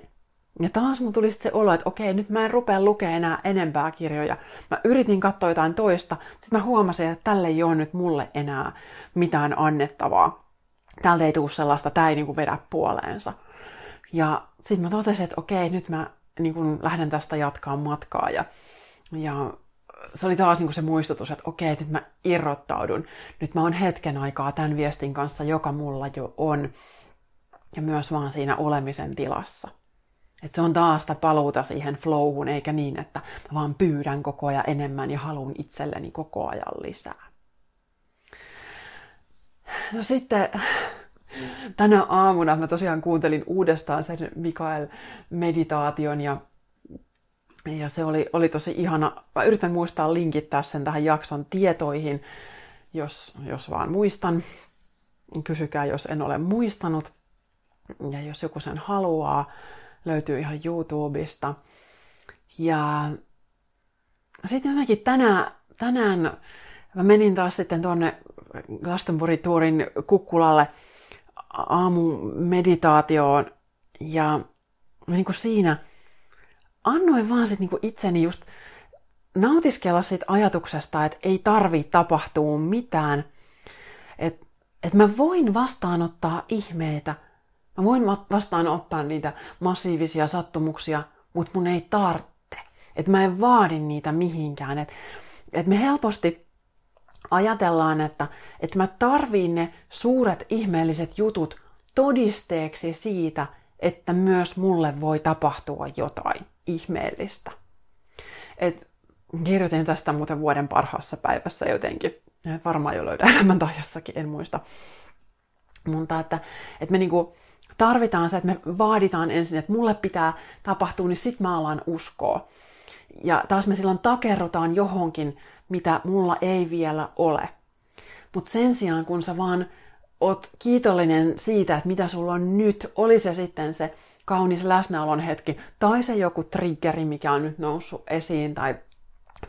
Ja taas mun tuli se olo, että okei, nyt mä en rupea lukemaan enää enempää kirjoja. Mä yritin katsoa jotain toista, sitten mä huomasin, että tälle ei ole nyt mulle enää mitään annettavaa. Täältä ei tule sellaista, tää ei niinku vedä puoleensa. Ja sitten mä totesin, että okei, nyt mä niinku lähden tästä jatkaa matkaa. Ja, ja se oli taas niin kuin se muistutus, että okei, nyt mä irrottaudun. Nyt mä oon hetken aikaa tämän viestin kanssa, joka mulla jo on. Ja myös vaan siinä olemisen tilassa. Että se on taas sitä paluuta siihen flowhun, eikä niin, että vaan pyydän koko ajan enemmän ja haluan itselleni koko ajan lisää. No sitten tänä aamuna mä tosiaan kuuntelin uudestaan sen Mikael-meditaation ja ja se oli, oli tosi ihana. Mä yritän muistaa linkittää sen tähän jakson tietoihin, jos, jos vaan muistan. Kysykää, jos en ole muistanut. Ja jos joku sen haluaa, löytyy ihan YouTubesta. Ja sitten jotenkin tänään, tänään mä menin taas sitten tuonne Glastonbury-tuurin kukkulalle aamumeditaatioon. Ja niin kuin siinä annoin vaan sit niinku itseni just nautiskella siitä ajatuksesta, että ei tarvi tapahtua mitään. Että et mä voin vastaanottaa ihmeitä. Mä voin vastaanottaa niitä massiivisia sattumuksia, mutta mun ei tarvitse. Että mä en vaadi niitä mihinkään. Että et me helposti ajatellaan, että, että mä tarviin ne suuret ihmeelliset jutut todisteeksi siitä, että myös mulle voi tapahtua jotain ihmeellistä. Et kirjoitin tästä muuten vuoden parhaassa päivässä jotenkin. Varmaan jo löydä elämäntajassakin, en muista. Mutta että, että me niinku tarvitaan se, että me vaaditaan ensin, että mulle pitää tapahtua, niin sit mä alan uskoa. Ja taas me silloin takerrutaan johonkin, mitä mulla ei vielä ole. Mutta sen sijaan, kun sä vaan oot kiitollinen siitä, että mitä sulla on nyt, oli se sitten se kaunis läsnäolon hetki, tai se joku triggeri, mikä on nyt noussut esiin, tai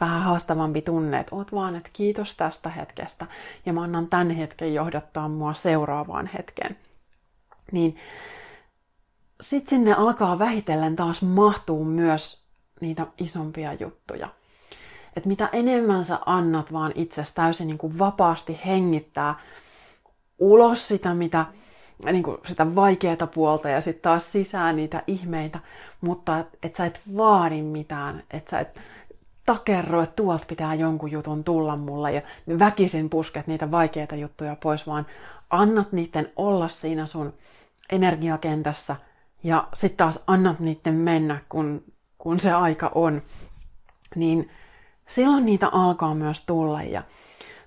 vähän haastavampi tunne, että oot vaan, että kiitos tästä hetkestä, ja mä annan tämän hetken johdattaa mua seuraavaan hetkeen. Niin sitten sinne alkaa vähitellen taas mahtuu myös niitä isompia juttuja. Et mitä enemmän sä annat vaan itsestä täysin niin kuin vapaasti hengittää ulos sitä, mitä niin kuin sitä vaikeaa puolta ja sitten taas sisään niitä ihmeitä, mutta että et sä et vaadi mitään, että sä et takerro, että tuolta pitää jonkun jutun tulla mulle ja väkisin pusket niitä vaikeita juttuja pois, vaan annat niiden olla siinä sun energiakentässä ja sitten taas annat niiden mennä, kun, kun se aika on. Niin silloin niitä alkaa myös tulla ja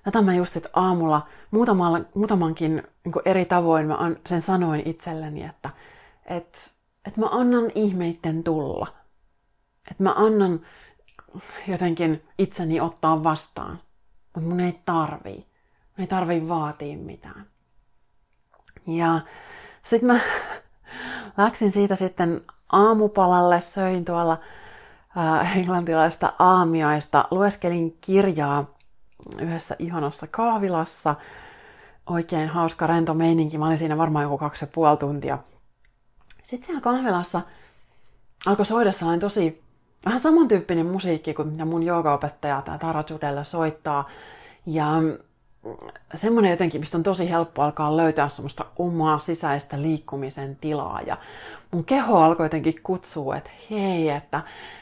tätä mä just sit aamulla muutamankin niin eri tavoin mä sen sanoin itselleni, että et, et mä annan ihmeitten tulla. Että mä annan jotenkin itseni ottaa vastaan. Mutta mun ei tarvii. Mun ei tarvii vaatia mitään. Ja sitten mä [laughs] läksin siitä sitten aamupalalle, söin tuolla äh, englantilaista aamiaista, lueskelin kirjaa yhdessä ihanassa kahvilassa. Oikein hauska, rento meininki. Mä olin siinä varmaan joku kaksi ja puoli tuntia. Sitten siellä kahvilassa alkoi soida sellainen tosi vähän samantyyppinen musiikki kuin mitä mun joogaopettaja tämä Tara Judella soittaa. Ja semmoinen jotenkin, mistä on tosi helppo alkaa löytää semmoista omaa sisäistä liikkumisen tilaa. Ja mun keho alkoi jotenkin kutsua, että hei, että,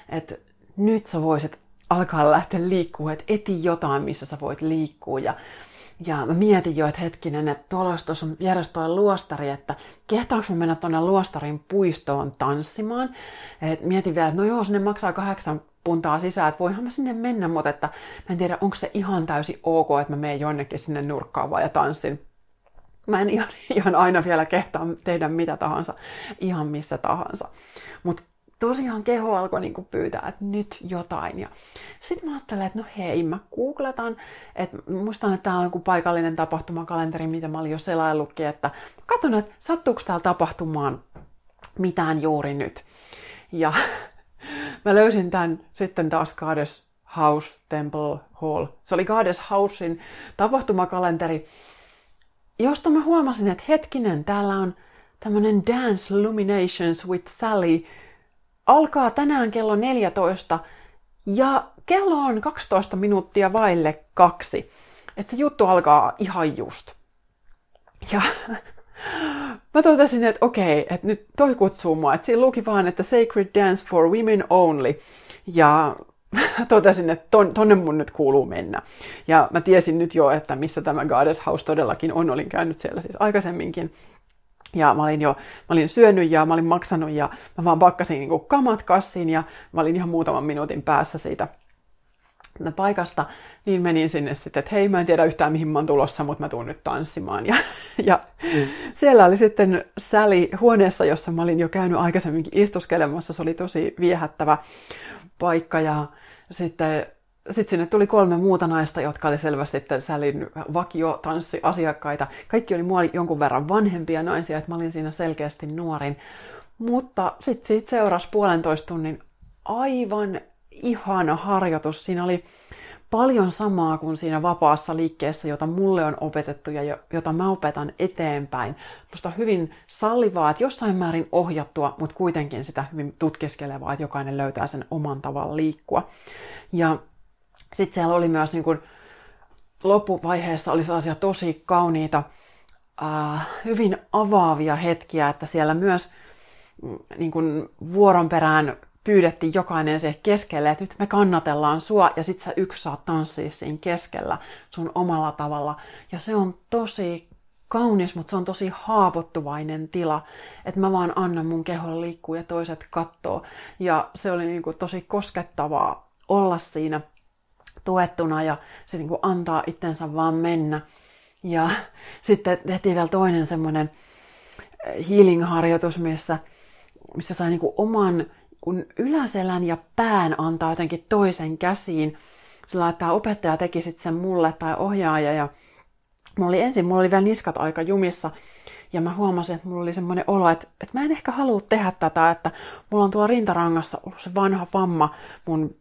että nyt sä voisit alkaa lähteä liikkua, että eti jotain, missä sä voit liikkua. Ja, ja mä mietin jo, että hetkinen, että tuolla tuossa on järjestöä luostari, että kehtaanko mä mennä tuonne luostarin puistoon tanssimaan. Et mietin vielä, että no joo, sinne maksaa kahdeksan puntaa sisään, että voihan mä sinne mennä, mutta että mä en tiedä, onko se ihan täysin ok, että mä menen jonnekin sinne nurkkaan vaan ja tanssin. Mä en ihan, [laughs] ihan aina vielä kehtaa tehdä mitä tahansa, ihan missä tahansa. Mutta tosiaan keho alkoi niin pyytää, että nyt jotain. Ja sitten mä ajattelin, että no hei, mä googletan, että muistan, että tämä on joku paikallinen tapahtumakalenteri, mitä mä olin jo selaillutkin, että katson, että sattuuko täällä tapahtumaan mitään juuri nyt. Ja [laughs] [laughs] mä löysin tämän sitten taas Goddess House Temple Hall. Se oli Goddess Housein tapahtumakalenteri, josta mä huomasin, että hetkinen, täällä on tämmönen Dance Illuminations with Sally. Alkaa tänään kello 14 ja kello on 12 minuuttia vaille kaksi. Että se juttu alkaa ihan just. Ja [laughs] mä totesin, että okei, että nyt toi kutsuu mua. Että siinä luki vaan, että Sacred Dance for Women Only. Ja [laughs] totesin, että ton, tonne mun nyt kuuluu mennä. Ja mä tiesin nyt jo, että missä tämä Goddess House todellakin on. Olin käynyt siellä siis aikaisemminkin. Ja mä olin jo, mä olin syönyt ja mä olin maksanut ja mä vaan pakkasin niin kamat kassiin ja mä olin ihan muutaman minuutin päässä siitä paikasta, niin menin sinne sitten, että hei, mä en tiedä yhtään mihin mä oon tulossa, mutta mä tuun nyt tanssimaan. Ja, [laughs] ja mm. siellä oli sitten Sally huoneessa, jossa mä olin jo käynyt aikaisemminkin istuskelemassa. Se oli tosi viehättävä paikka ja sitten sitten sinne tuli kolme muuta naista, jotka oli selvästi Sälin vakiotanssiasiakkaita. Kaikki oli mua jonkun verran vanhempia naisia, että mä olin siinä selkeästi nuorin. Mutta sitten siitä seurasi puolentoista tunnin aivan ihana harjoitus. Siinä oli paljon samaa kuin siinä vapaassa liikkeessä, jota mulle on opetettu ja jota mä opetan eteenpäin. Musta hyvin sallivaa, että jossain määrin ohjattua, mutta kuitenkin sitä hyvin tutkiskelevaa, että jokainen löytää sen oman tavan liikkua. Ja sitten siellä oli myös niin kuin, loppuvaiheessa oli sellaisia tosi kauniita, äh, hyvin avaavia hetkiä, että siellä myös mm, niin kuin vuoron perään pyydettiin jokainen siihen keskelle, että nyt me kannatellaan sua ja sit sä yksi saat tanssia siinä keskellä sun omalla tavalla. Ja se on tosi kaunis, mutta se on tosi haavoittuvainen tila, että mä vaan annan mun kehon liikkua ja toiset kattoo. Ja se oli niin kuin tosi koskettavaa olla siinä tuettuna ja se niin kuin antaa itsensä vaan mennä. Ja [laughs] sitten tehtiin vielä toinen semmoinen eh, healing-harjoitus, missä, missä sai niin kuin oman kun yläselän ja pään antaa jotenkin toisen käsiin. Sillä että opettaja teki sitten sen mulle tai ohjaaja ja mulla oli ensin, mulla oli vielä niskat aika jumissa ja mä huomasin, että mulla oli semmoinen olo, että, että mä en ehkä halua tehdä tätä, että mulla on tuo rintarangassa ollut se vanha vamma mun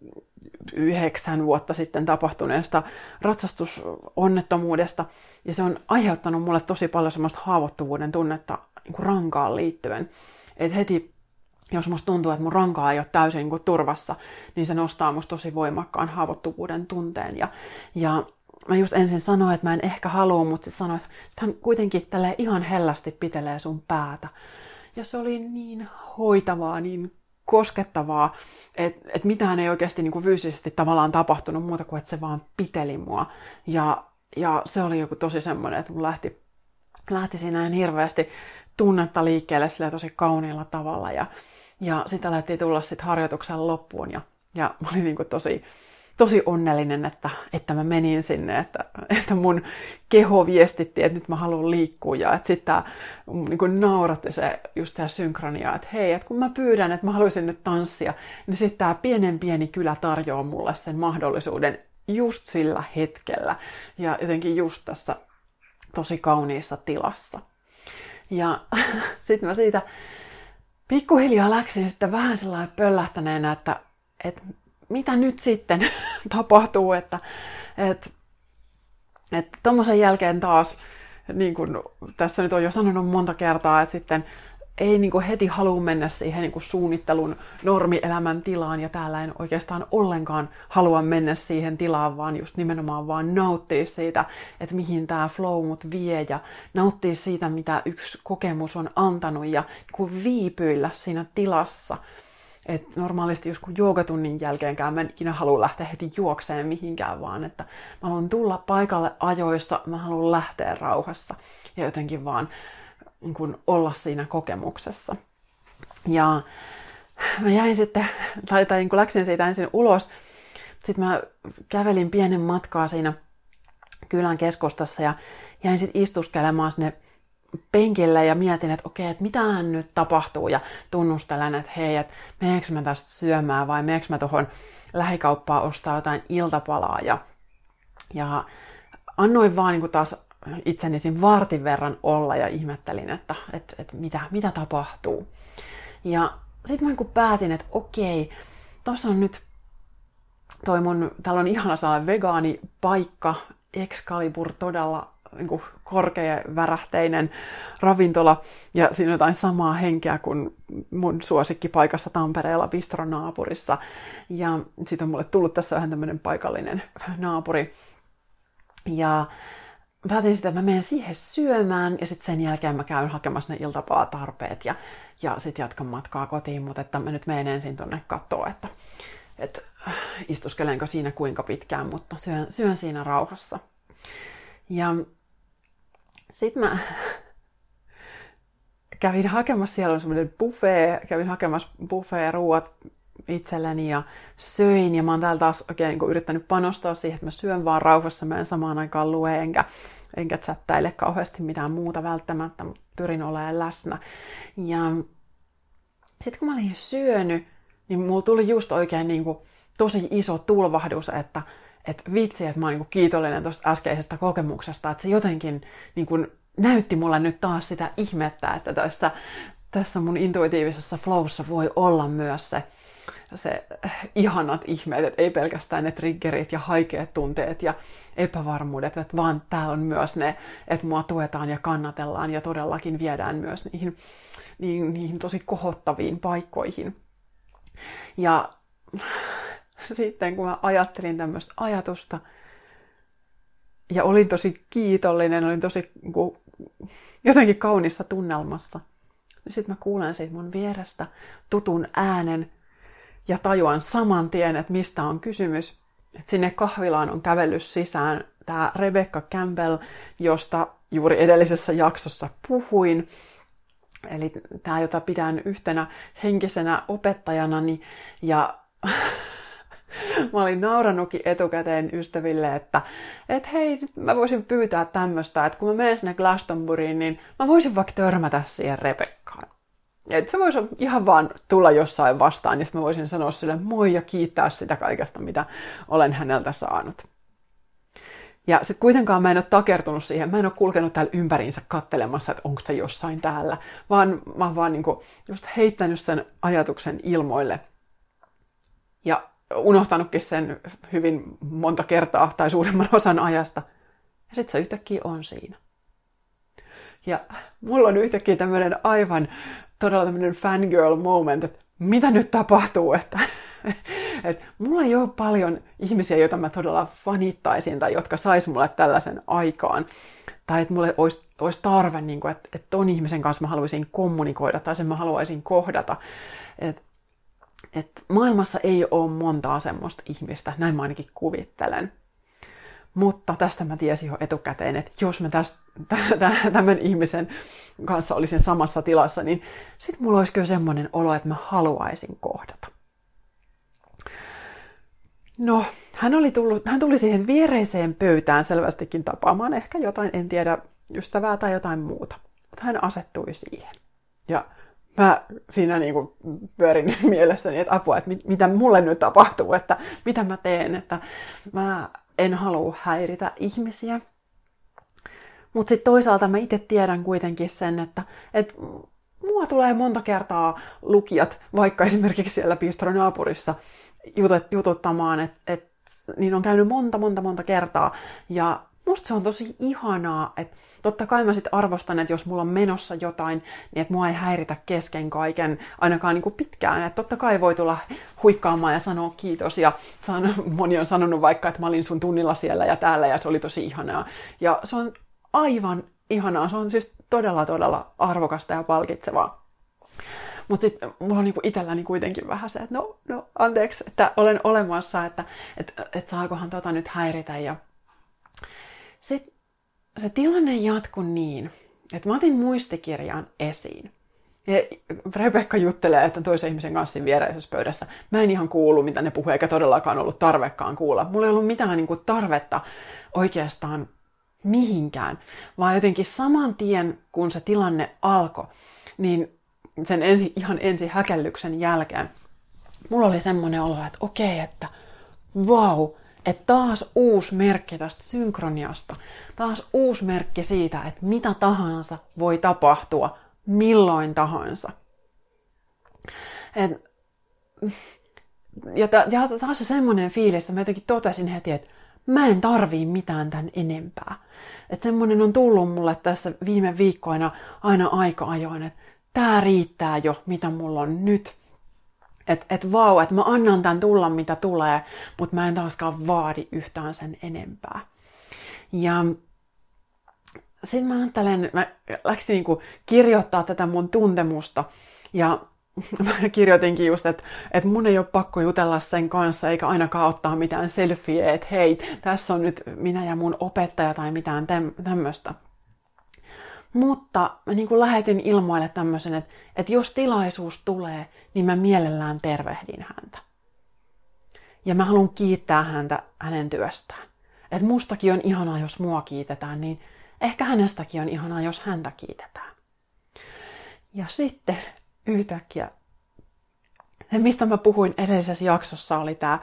yhdeksän vuotta sitten tapahtuneesta ratsastusonnettomuudesta. Ja se on aiheuttanut mulle tosi paljon semmoista haavoittuvuuden tunnetta niin rankaan liittyen. Et heti, jos musta tuntuu, että mun rankaa ei ole täysin niin kuin turvassa, niin se nostaa musta tosi voimakkaan haavoittuvuuden tunteen. Ja, ja mä just ensin sanoin, että mä en ehkä halua, mutta sitten sanoin, että hän kuitenkin tälle ihan hellästi pitelee sun päätä. Ja se oli niin hoitavaa, niin koskettavaa, että et mitään ei oikeasti niin kuin fyysisesti tavallaan tapahtunut muuta kuin, että se vaan piteli mua. Ja, ja se oli joku tosi semmoinen, että mun lähti, lähti siinä hirveästi tunnetta liikkeelle sillä tosi kauniilla tavalla. Ja, ja sitä lähti tulla sitten harjoituksen loppuun ja, ja [laughs] mä olin niin kuin tosi, tosi onnellinen, että, että mä menin sinne, että, että mun keho viestitti, että nyt mä haluan liikkua ja että sitten tämä niin nauratti se just tämä synkronia, että hei, että kun mä pyydän, että mä haluaisin nyt tanssia, niin sitten tämä pienen pieni kylä tarjoaa mulle sen mahdollisuuden just sillä hetkellä ja jotenkin just tässä tosi kauniissa tilassa. Ja [laughs] sitten mä siitä pikkuhiljaa läksin sitten vähän sellainen pöllähtäneenä, että, että mitä nyt sitten [laughs] tapahtuu, että että että jälkeen taas, niin kuin tässä nyt on jo sanonut monta kertaa, että sitten ei niin kuin heti halua mennä siihen niin kuin suunnittelun normielämän tilaan, ja täällä en oikeastaan ollenkaan halua mennä siihen tilaan, vaan just nimenomaan vaan nauttia siitä, että mihin tämä flow mut vie, ja nauttia siitä, mitä yksi kokemus on antanut, ja niin kuin viipyillä siinä tilassa. Et normaalisti just kun joogatunnin jälkeenkään mä en ikinä halua lähteä heti juokseen mihinkään, vaan että mä haluan tulla paikalle ajoissa, mä haluan lähteä rauhassa ja jotenkin vaan niin kuin olla siinä kokemuksessa. Ja mä jäin sitten, tai, tai niin läksin siitä ensin ulos, sitten mä kävelin pienen matkaa siinä kylän keskustassa ja jäin sitten istuskelemaan sinne penkille ja mietin, että okei, että mitähän nyt tapahtuu. Ja tunnustelen, että hei, että meneekö mä tästä syömään vai meneekö mä tuohon lähikauppaan ostaa jotain iltapalaa. Ja, ja annoin vaan niin taas itseni siinä vartin verran olla ja ihmettelin, että, että, että mitä, mitä tapahtuu. Ja sitten mä niin päätin, että okei, tuossa on nyt toi mun, täällä on ihana sellainen vegaanipaikka, Excalibur todella niin kuin korkea värähteinen ravintola ja siinä on jotain samaa henkeä kuin mun suosikkipaikassa Tampereella bistronaapurissa. Ja sitten on mulle tullut tässä vähän tämmöinen paikallinen naapuri. Ja päätin sitten, että mä menen siihen syömään ja sitten sen jälkeen mä käyn hakemassa ne iltapalatarpeet ja, ja sitten jatkan matkaa kotiin, mutta että mä nyt menen ensin tonne katsoa, että, että istuskelenko siinä kuinka pitkään, mutta syön, syön siinä rauhassa. Ja sitten mä kävin hakemassa, siellä on semmoinen buffet, kävin hakemassa buffet ruuat itselleni ja söin. Ja mä oon täällä taas oikein niin yrittänyt panostaa siihen, että mä syön vaan rauhassa, mä en samaan aikaan lue enkä, enkä chattaile kauheasti mitään muuta välttämättä, mutta pyrin olemaan läsnä. Ja sitten kun mä olin syönyt, niin mulla tuli just oikein niin kuin tosi iso tulvahdus, että että vitsi, että mä oon niin kiitollinen tuosta äskeisestä kokemuksesta, että se jotenkin niin kuin näytti mulle nyt taas sitä ihmettä, että tässä, tässä mun intuitiivisessa flowssa voi olla myös se, se ihanat ihmeet, että ei pelkästään ne triggerit ja haikeat tunteet ja epävarmuudet, että vaan täällä on myös ne, että mua tuetaan ja kannatellaan ja todellakin viedään myös niihin, niihin, niihin tosi kohottaviin paikkoihin. Ja sitten, kun mä ajattelin tämmöistä ajatusta ja olin tosi kiitollinen, olin tosi niin jotenkin kaunissa tunnelmassa, niin sitten mä kuulen siitä mun vierestä tutun äänen ja tajuan saman tien, että mistä on kysymys. Että sinne kahvilaan on kävellyt sisään tämä Rebecca Campbell, josta juuri edellisessä jaksossa puhuin. Eli tämä, jota pidän yhtenä henkisenä opettajanani. Ja [laughs] mä olin naurannutkin etukäteen ystäville, että et hei, mä voisin pyytää tämmöistä, että kun mä menen sinne Glastonburyin, niin mä voisin vaikka törmätä siihen Rebekkaan. Että se voisi ihan vaan tulla jossain vastaan, niin mä voisin sanoa sille moi ja kiittää sitä kaikesta, mitä olen häneltä saanut. Ja sitten kuitenkaan mä en ole takertunut siihen, mä en ole kulkenut täällä ympäriinsä kattelemassa, että onko se jossain täällä, vaan mä oon vaan niinku just heittänyt sen ajatuksen ilmoille. Ja unohtanutkin sen hyvin monta kertaa tai suurimman osan ajasta. Ja sitten se yhtäkkiä on siinä. Ja mulla on yhtäkkiä tämmöinen aivan todella tämmöinen fangirl moment, että mitä nyt tapahtuu, että, [laughs] että mulla ei ole paljon ihmisiä, joita mä todella fanittaisin tai jotka sais mulle tällaisen aikaan. Tai että mulle olisi, olisi tarve, niin kuin, että, että ton ihmisen kanssa mä haluaisin kommunikoida tai sen mä haluaisin kohdata. Että että maailmassa ei ole montaa semmoista ihmistä, näin mä ainakin kuvittelen. Mutta tästä mä tiesin jo etukäteen, että jos mä tästä, tämän ihmisen kanssa olisin samassa tilassa, niin sit mulla olisi kyllä semmoinen olo, että mä haluaisin kohdata. No, hän, oli tullut, hän tuli siihen viereiseen pöytään selvästikin tapaamaan ehkä jotain, en tiedä, ystävää tai jotain muuta. Mutta hän asettui siihen. Ja mä siinä niin kuin pyörin [laughs] mielessäni, että apua, että mit, mitä mulle nyt tapahtuu, että mitä mä teen, että mä en halua häiritä ihmisiä. Mutta sitten toisaalta mä itse tiedän kuitenkin sen, että, että mua tulee monta kertaa lukijat, vaikka esimerkiksi siellä pistronaapurissa jututtamaan, että et, niin on käynyt monta, monta, monta kertaa. Ja musta se on tosi ihanaa, että totta kai mä sitten arvostan, että jos mulla on menossa jotain, niin että mua ei häiritä kesken kaiken ainakaan niin kuin pitkään. Että totta kai voi tulla huikkaamaan ja sanoa kiitos. Ja san, moni on sanonut vaikka, että mä olin sun tunnilla siellä ja täällä ja se oli tosi ihanaa. Ja se on aivan ihanaa. Se on siis todella, todella arvokasta ja palkitsevaa. Mutta sitten mulla on niinku itselläni kuitenkin vähän se, että no, no anteeksi, että olen olemassa, että et, et saakohan tota nyt häiritä. Ja sitten se tilanne jatkui niin, että mä otin muistikirjan esiin. Ja Rebekka juttelee, että toisen ihmisen kanssa viereisessä pöydässä. Mä en ihan kuulu, mitä ne puhuu, eikä todellakaan ollut tarvekkaan kuulla. Mulla ei ollut mitään niin kuin, tarvetta oikeastaan mihinkään, vaan jotenkin saman tien, kun se tilanne alkoi, niin sen ensi, ihan ensi häkellyksen jälkeen, mulla oli semmoinen olo, että okei, että wow, että taas uusi merkki tästä synkroniasta, taas uusi merkki siitä, että mitä tahansa voi tapahtua milloin tahansa. Et, ja, ta, ja taas se semmoinen fiilis, että mä jotenkin totesin heti, että mä en tarvii mitään tämän enempää. Että semmoinen on tullut mulle tässä viime viikkoina aina aika ajoin, että tää riittää jo, mitä mulla on nyt. Että et vau, että mä annan tämän tulla, mitä tulee, mutta mä en taaskaan vaadi yhtään sen enempää. Ja sitten mä ajattelen, mä läksin niinku kirjoittaa tätä mun tuntemusta, ja [laughs] mä kirjoitinkin just, että, että mun ei ole pakko jutella sen kanssa, eikä ainakaan ottaa mitään selfieä, että hei, tässä on nyt minä ja mun opettaja tai mitään tämmöistä. Mutta mä niin kuin lähetin ilmoille tämmöisen, että, että jos tilaisuus tulee, niin mä mielellään tervehdin häntä. Ja mä haluan kiittää häntä hänen työstään. Että mustakin on ihanaa, jos mua kiitetään, niin ehkä hänestäkin on ihanaa, jos häntä kiitetään. Ja sitten yhtäkkiä [laughs] mistä mä puhuin edellisessä jaksossa, oli tämä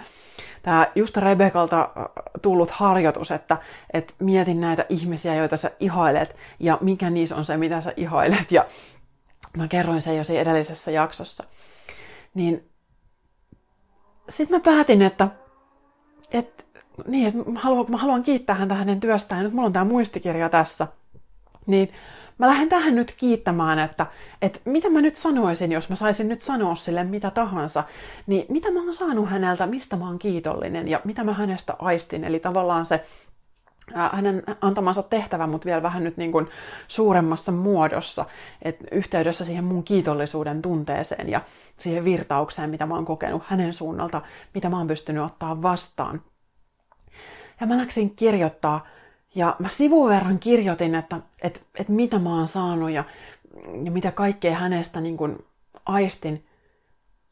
tää just Rebekalta äh, tullut harjoitus, että et mietin näitä ihmisiä, joita sä ihailet, ja mikä niissä on se, mitä sä ihailet. Ja mä kerroin sen jo siinä edellisessä jaksossa. Niin sitten mä päätin, että, että, niin, että mä, haluan, mä haluan kiittää häntä hänen työstään. Nyt mulla on tämä muistikirja tässä. Niin mä lähden tähän nyt kiittämään, että, että mitä mä nyt sanoisin, jos mä saisin nyt sanoa sille mitä tahansa, niin mitä mä oon saanut häneltä, mistä mä oon kiitollinen ja mitä mä hänestä aistin. Eli tavallaan se hänen antamansa tehtävä, mutta vielä vähän nyt niin kuin suuremmassa muodossa, että yhteydessä siihen mun kiitollisuuden tunteeseen ja siihen virtaukseen, mitä mä oon kokenut hänen suunnalta, mitä mä oon pystynyt ottaa vastaan. Ja mä läksin kirjoittaa ja mä sivuverran kirjoitin, että, että, että mitä mä oon saanut ja, ja mitä kaikkea hänestä niin kuin aistin.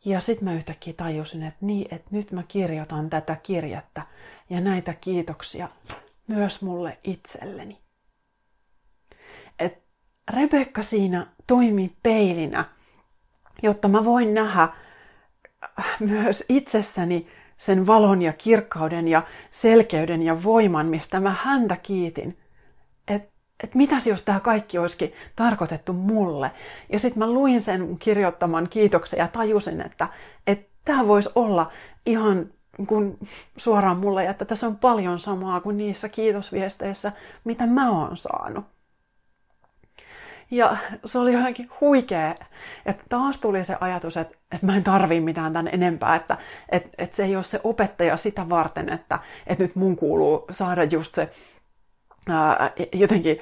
Ja sitten mä yhtäkkiä tajusin, että niin, että nyt mä kirjoitan tätä kirjettä ja näitä kiitoksia myös mulle itselleni. Et Rebekka siinä toimi peilinä, jotta mä voin nähdä myös itsessäni sen valon ja kirkkauden ja selkeyden ja voiman, mistä mä häntä kiitin. Että et mitäs jos tämä kaikki olisikin tarkoitettu mulle. Ja sitten mä luin sen kirjoittaman kiitoksen ja tajusin, että et tämä voisi olla ihan kun suoraan mulle, että tässä on paljon samaa kuin niissä kiitosviesteissä, mitä mä oon saanut. Ja se oli jotenkin huikea, että taas tuli se ajatus, että, että mä en tarvii mitään tän enempää, että, että, että se ei ole se opettaja sitä varten, että, että nyt mun kuuluu saada just se ää, jotenkin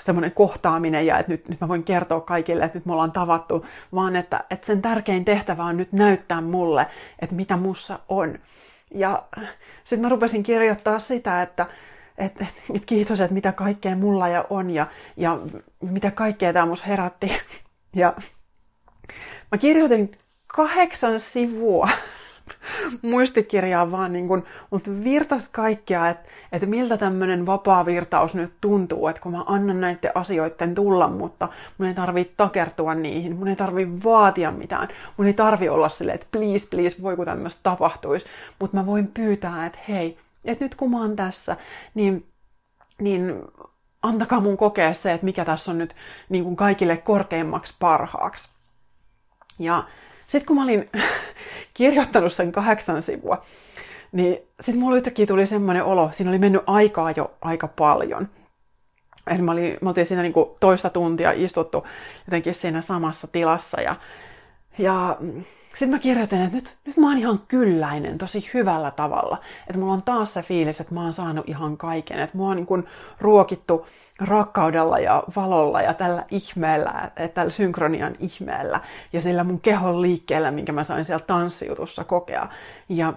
semmoinen kohtaaminen ja että nyt, nyt mä voin kertoa kaikille, että nyt me ollaan tavattu, vaan että, että sen tärkein tehtävä on nyt näyttää mulle, että mitä mussa on. Ja sitten mä rupesin kirjoittaa sitä, että, että, että kiitos, että mitä kaikkea mulla ja on ja, ja mitä kaikkea tämä mus herätti. [laughs] Ja mä kirjoitin kahdeksan sivua [laughs] muistikirjaa vaan niin kuin, mutta virtas kaikkea, että, että miltä tämmöinen vapaa virtaus nyt tuntuu, että kun mä annan näiden asioiden tulla, mutta mun ei tarvii takertua niihin, mun ei tarvii vaatia mitään, mun ei tarvi olla silleen, että please, please, voiko tämmöistä tapahtuisi, mutta mä voin pyytää, että hei, että nyt kun mä oon tässä, niin, niin antakaa mun kokea se, että mikä tässä on nyt niin kuin kaikille korkeimmaksi parhaaksi. Ja sitten kun mä olin [laughs] kirjoittanut sen kahdeksan sivua, niin sitten mulla yhtäkkiä tuli semmoinen olo, siinä oli mennyt aikaa jo aika paljon. Eli mä olin, mä oltiin siinä niin kuin toista tuntia istuttu jotenkin siinä samassa tilassa ja, ja sitten mä kirjoitin, että nyt, nyt mä oon ihan kylläinen tosi hyvällä tavalla. Että mulla on taas se fiilis, että mä oon saanut ihan kaiken. Että mua on niin ruokittu rakkaudella ja valolla ja tällä ihmeellä, tällä synkronian ihmeellä ja sillä mun kehon liikkeellä, minkä mä sain siellä tanssijutussa kokea. Ja,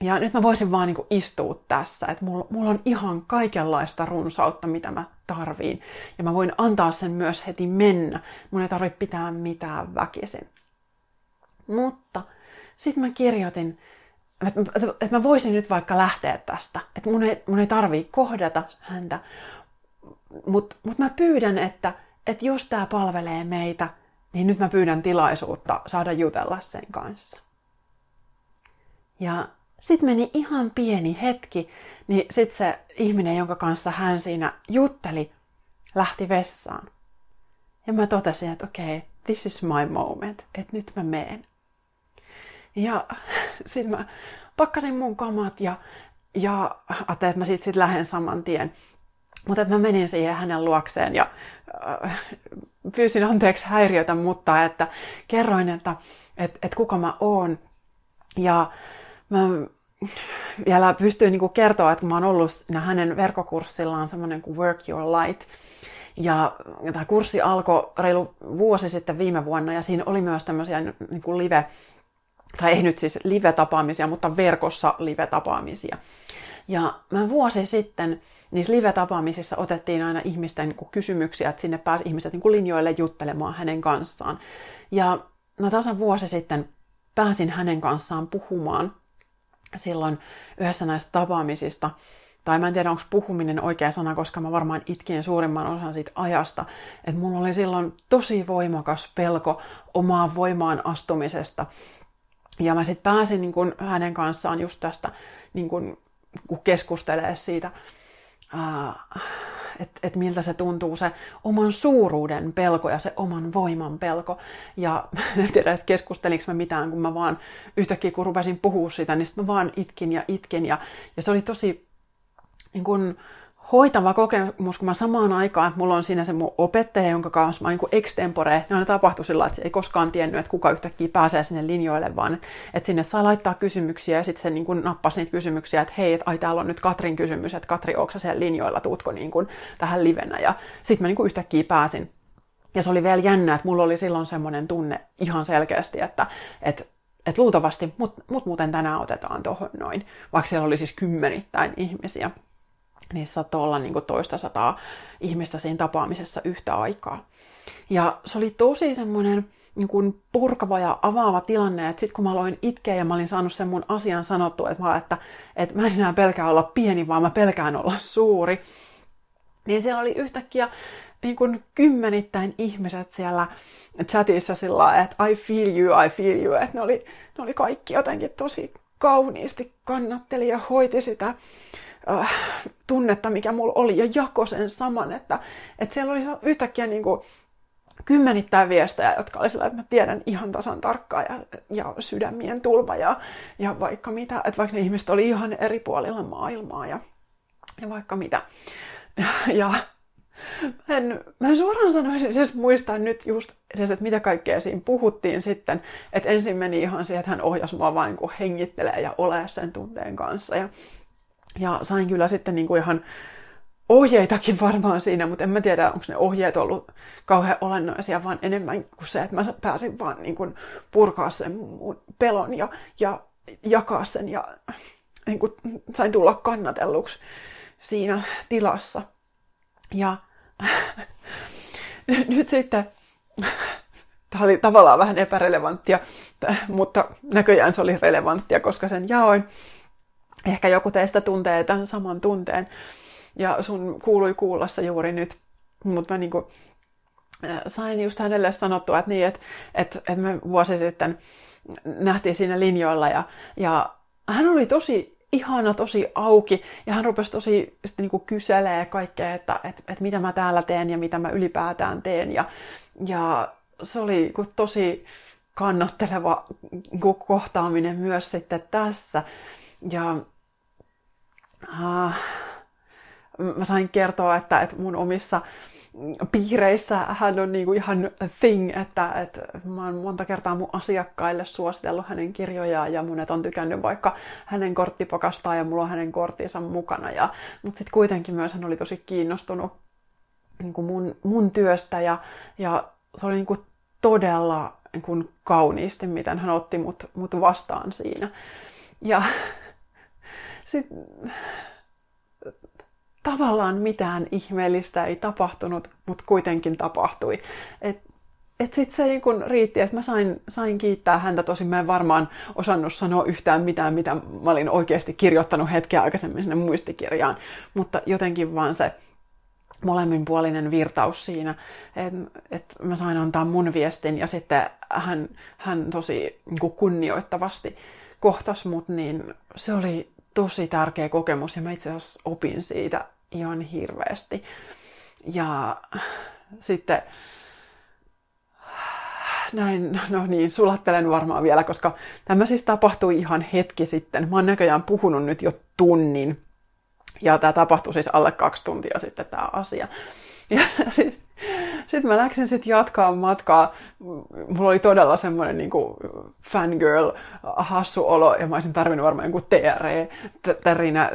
ja nyt mä voisin vaan niin istua tässä, että mulla, mulla on ihan kaikenlaista runsautta, mitä mä tarviin. Ja mä voin antaa sen myös heti mennä. Mun ei tarvitse pitää mitään väkisin. Mutta sitten mä kirjoitin, että, että mä voisin nyt vaikka lähteä tästä. Että mun ei, mun ei tarvii kohdata häntä. Mutta mut mä pyydän, että, että jos tämä palvelee meitä, niin nyt mä pyydän tilaisuutta saada jutella sen kanssa. Ja sitten meni ihan pieni hetki, niin sitten se ihminen, jonka kanssa hän siinä jutteli, lähti vessaan. Ja mä totesin, että okei, okay, this is my moment, että nyt mä meen. Ja sitten mä pakkasin mun kamat ja, ja ajattelin, että mä siitä sit lähden saman tien. Mutta mä menin siihen hänen luokseen ja äh, pyysin anteeksi häiriötä, mutta että kerroin, että et, et kuka mä oon. Ja mä vielä pystyin niin kertoa, että mä oon ollut hänen verkkokurssillaan semmoinen kuin Work Your Light. Ja tämä kurssi alkoi reilu vuosi sitten viime vuonna ja siinä oli myös tämmöisiä niin kuin live, tai ei nyt siis live-tapaamisia, mutta verkossa live-tapaamisia. Ja mä vuosi sitten niissä live-tapaamisissa otettiin aina ihmisten niin kuin kysymyksiä, että sinne pääsi ihmiset niin kuin linjoille juttelemaan hänen kanssaan. Ja mä tasan vuosi sitten pääsin hänen kanssaan puhumaan silloin yhdessä näistä tapaamisista. Tai mä en tiedä, onko puhuminen oikea sana, koska mä varmaan itkin suurimman osan siitä ajasta. Että mulla oli silloin tosi voimakas pelko omaan voimaan astumisesta. Ja mä sitten pääsin niin kun hänen kanssaan just tästä niin kun, kun keskustelee siitä, että et miltä se tuntuu se oman suuruuden pelko ja se oman voiman pelko. Ja [laughs] en tiedä, että keskustelinko mä mitään, kun mä vaan yhtäkkiä kun rupesin puhua sitä, niin sitten mä vaan itkin ja itkin. Ja, ja se oli tosi niin kun, hoitava kokemus, kun mä samaan aikaan, että mulla on siinä se mun opettaja, jonka kanssa mä niin kuin extempore, ja aina tapahtui sillä että ei koskaan tiennyt, että kuka yhtäkkiä pääsee sinne linjoille, vaan että sinne saa laittaa kysymyksiä, ja sitten se niin nappasi niitä kysymyksiä, että hei, että ai täällä on nyt Katrin kysymys, että Katri, onko siellä linjoilla, tuutko niin kuin tähän livenä, ja sitten mä niin kuin yhtäkkiä pääsin. Ja se oli vielä jännä, että mulla oli silloin semmoinen tunne ihan selkeästi, että, että että luultavasti mut, mut muuten tänään otetaan tuohon noin, vaikka siellä oli siis kymmenittäin ihmisiä niissä saattoi olla niin toista sataa ihmistä siinä tapaamisessa yhtä aikaa. Ja se oli tosi semmoinen niin kuin purkava ja avaava tilanne, että sitten kun mä aloin itkeä ja mä olin saanut sen mun asian sanottua, että, vaan, että, että mä en enää pelkää olla pieni, vaan mä pelkään olla suuri, niin siellä oli yhtäkkiä niin kuin kymmenittäin ihmiset siellä chatissa sillä että I feel you, I feel you, että ne oli, ne oli kaikki jotenkin tosi kauniisti kannatteli ja hoiti sitä äh, tunnetta, mikä mulla oli, ja jako sen saman, että, että siellä oli yhtäkkiä niin kuin kymmenittäin viestejä, jotka oli sillä, että mä tiedän ihan tasan tarkkaan ja, ja sydämien tulva ja, ja vaikka mitä, että vaikka ne ihmiset oli ihan eri puolilla maailmaa ja, ja vaikka mitä. Ja, [laughs] ja mä en, mä en suoraan sanoisin edes muistaa nyt just edes, että mitä kaikkea siinä puhuttiin sitten. Että ensin meni ihan siihen, että hän ohjasi mua vain kun hengittelee ja ole sen tunteen kanssa. Ja ja sain kyllä sitten niin kuin ihan ohjeitakin varmaan siinä, mutta en mä tiedä, onko ne ohjeet ollut kauhean olennaisia, vaan enemmän kuin se, että mä pääsin vaan niin kuin purkaa sen mun pelon ja, ja jakaa sen ja niin kuin sain tulla kannatelluksi siinä tilassa. Ja [laughs] nyt sitten, tämä oli tavallaan vähän epärelevanttia, mutta näköjään se oli relevanttia, koska sen jaoin. Ehkä joku teistä tuntee tämän saman tunteen ja sun kuului kuulla se juuri nyt, mutta mä niinku, äh, sain just hänelle sanottua, että niin, että, että, että me vuosi sitten nähtiin siinä linjoilla ja, ja hän oli tosi ihana, tosi auki ja hän rupesi tosi sitten niin kyselee kaikkea, että, että, että mitä mä täällä teen ja mitä mä ylipäätään teen ja, ja se oli tosi kannatteleva kohtaaminen myös sitten tässä. Ja äh, mä sain kertoa, että, että mun omissa piireissä hän on niinku ihan thing, että, että mä oon monta kertaa mun asiakkaille suositellut hänen kirjojaan ja monet on tykännyt vaikka hänen korttipakastaan ja mulla on hänen korttinsa mukana. Ja, mutta sitten kuitenkin myös hän oli tosi kiinnostunut niinku mun, mun työstä ja, ja se oli niinku todella niinku kauniisti, miten hän otti mut, mut vastaan siinä. Ja sitten tavallaan mitään ihmeellistä ei tapahtunut, mutta kuitenkin tapahtui. Et et sit se niin kun riitti, että mä sain, sain kiittää häntä. Tosin mä en varmaan osannut sanoa yhtään mitään, mitä mä olin oikeasti kirjoittanut hetkeä aikaisemmin sinne muistikirjaan. Mutta jotenkin vaan se molemminpuolinen virtaus siinä, että et mä sain antaa mun viestin ja sitten hän, hän tosi niin kunnioittavasti kohtas mut, niin se oli tosi tärkeä kokemus ja mä itse asiassa opin siitä ihan hirveästi. Ja sitten näin, no niin, sulattelen varmaan vielä, koska tämä siis tapahtui ihan hetki sitten. Mä oon näköjään puhunut nyt jo tunnin. Ja tämä tapahtui siis alle kaksi tuntia sitten tämä asia. Ja sitten sit mä läksin sitten jatkaa matkaa. Mulla oli todella semmoinen niin fangirl hassu olo ja mä olisin tarvinnut varmaan jonkun TRE-tärinä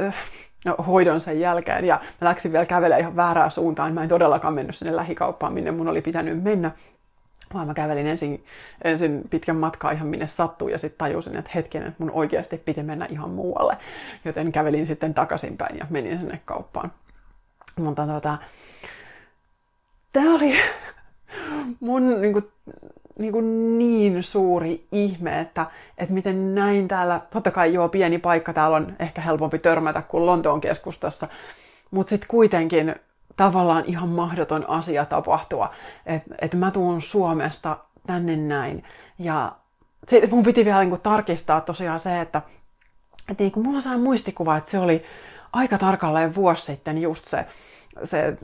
no, hoidon sen jälkeen. Ja mä läksin vielä kävelemään ihan väärään suuntaan. Mä en todellakaan mennyt sinne lähikauppaan, minne mun oli pitänyt mennä. Vaan mä kävelin ensin, ensin pitkän matkaa ihan minne sattuu ja sitten tajusin, että hetken, että mun oikeasti piti mennä ihan muualle. Joten kävelin sitten takaisinpäin ja menin sinne kauppaan. Mutta tota, tämä oli mun niin kuin, niin, kuin niin suuri ihme, että, että miten näin täällä, totta kai joo, pieni paikka, täällä on ehkä helpompi törmätä kuin Lontoon keskustassa, mutta sitten kuitenkin tavallaan ihan mahdoton asia tapahtua, että et mä tuun Suomesta tänne näin. Ja sit mun piti vielä niin tarkistaa tosiaan se, että et niin mulla saa muistikuva, että se oli aika tarkalleen vuosi sitten just se, se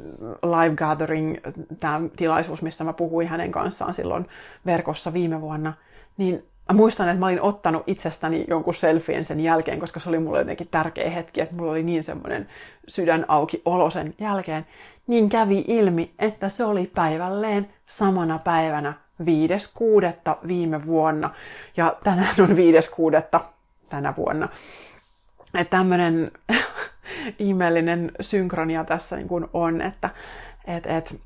live gathering, tämä tilaisuus, missä mä puhuin hänen kanssaan silloin verkossa viime vuonna, niin mä muistan, että mä olin ottanut itsestäni jonkun selfien sen jälkeen, koska se oli mulle jotenkin tärkeä hetki, että mulla oli niin semmoinen sydän auki olo sen jälkeen. Niin kävi ilmi, että se oli päivälleen samana päivänä 5.6. viime vuonna. Ja tänään on 5.6. tänä vuonna. Että tämmöinen ihmeellinen synkronia tässä niin kuin on, että et, et,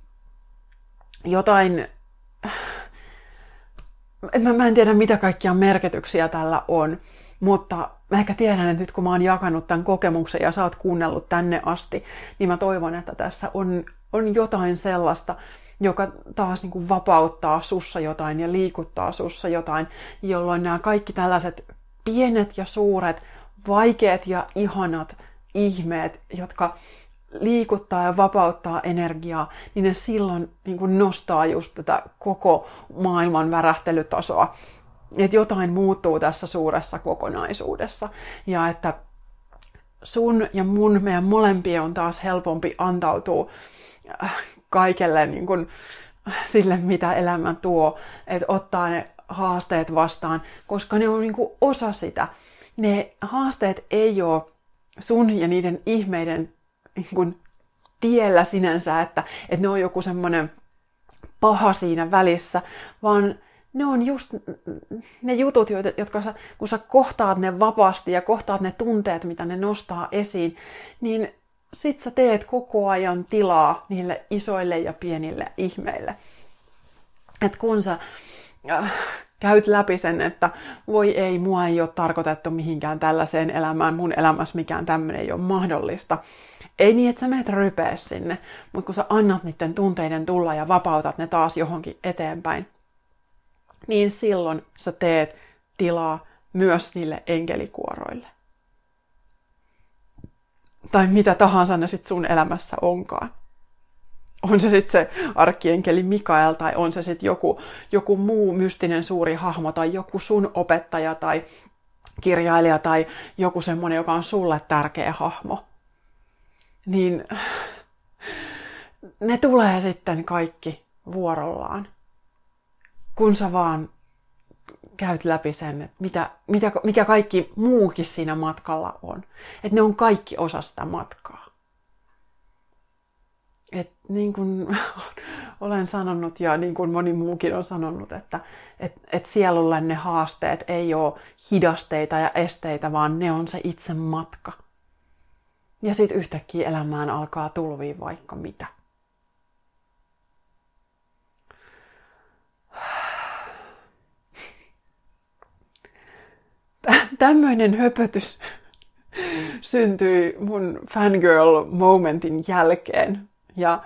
jotain mä, mä en tiedä mitä kaikkia merkityksiä tällä on, mutta mä ehkä tiedän, että nyt kun mä oon jakanut tämän kokemuksen ja sä oot kuunnellut tänne asti, niin mä toivon, että tässä on, on jotain sellaista, joka taas niin kuin vapauttaa sussa jotain ja liikuttaa sussa jotain, jolloin nämä kaikki tällaiset pienet ja suuret, vaikeat ja ihanat ihmeet, jotka liikuttaa ja vapauttaa energiaa, niin ne silloin niin kuin nostaa just tätä koko maailman värähtelytasoa. Että jotain muuttuu tässä suuressa kokonaisuudessa. Ja että sun ja mun, meidän molempien on taas helpompi antautua äh, kaikelle niin kuin, sille, mitä elämä tuo. Että ottaa ne haasteet vastaan, koska ne on niin kuin osa sitä. Ne haasteet ei ole sun ja niiden ihmeiden niin kuin tiellä sinänsä, että, että ne on joku semmoinen paha siinä välissä, vaan ne on just ne jutut, jotka sä, kun sä kohtaat ne vapaasti ja kohtaat ne tunteet, mitä ne nostaa esiin, niin sit sä teet koko ajan tilaa niille isoille ja pienille ihmeille. Et kun sä äh, käyt läpi sen, että voi ei, mua ei ole tarkoitettu mihinkään tällaiseen elämään, mun elämässä mikään tämmöinen ei ole mahdollista. Ei niin, että sä meet rypeä sinne, mutta kun sä annat niiden tunteiden tulla ja vapautat ne taas johonkin eteenpäin, niin silloin sä teet tilaa myös niille enkelikuoroille. Tai mitä tahansa ne sitten sun elämässä onkaan on se sitten se arkkienkeli Mikael tai on se sitten joku, joku muu mystinen suuri hahmo tai joku sun opettaja tai kirjailija tai joku semmoinen, joka on sulle tärkeä hahmo. Niin ne tulee sitten kaikki vuorollaan, kun sä vaan käyt läpi sen, että mitä, mitä, mikä kaikki muukin siinä matkalla on. Että ne on kaikki osa sitä matkaa. Et niin kuin [laughs] olen sanonut ja niin kuin moni muukin on sanonut, että et, et sielulle ne haasteet ei ole hidasteita ja esteitä, vaan ne on se itse matka. Ja sitten yhtäkkiä elämään alkaa tulvia vaikka mitä. [sighs] Tämmöinen höpötys [laughs] syntyi mun fangirl momentin jälkeen ja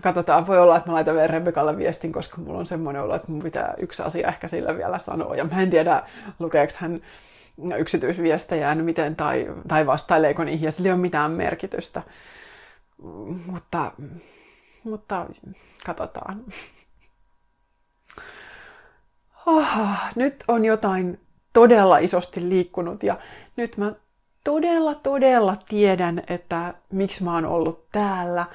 katsotaan, voi olla, että mä laitan vielä Rebekalle viestin, koska mulla on semmoinen olo, että mun pitää yksi asia ehkä sillä vielä sanoa. Ja mä en tiedä, lukeeko hän yksityisviestejä miten tai, tai vastaileeko niihin, ja sillä ei ole mitään merkitystä. Mutta, mutta katsotaan. Oh, nyt on jotain todella isosti liikkunut ja nyt mä todella, todella tiedän, että miksi mä oon ollut täällä,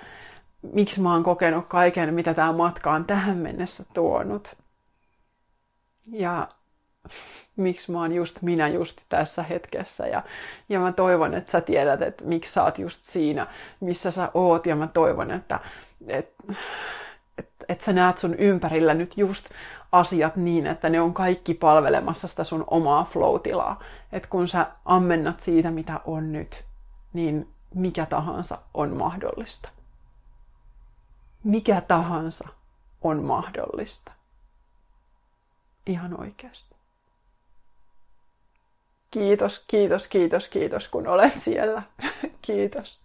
miksi mä oon kokenut kaiken, mitä tämä matka on tähän mennessä tuonut. Ja miksi mä oon just minä just tässä hetkessä. Ja, ja mä toivon, että sä tiedät, että miksi sä oot just siinä, missä sä oot. Ja mä toivon, että, että, että, että sä näet sun ympärillä nyt just asiat niin, että ne on kaikki palvelemassa sitä sun omaa flow-tilaa. Että kun sä ammennat siitä, mitä on nyt, niin mikä tahansa on mahdollista. Mikä tahansa on mahdollista. Ihan oikeasti. Kiitos, kiitos, kiitos, kiitos, kun olet siellä. [laughs] kiitos.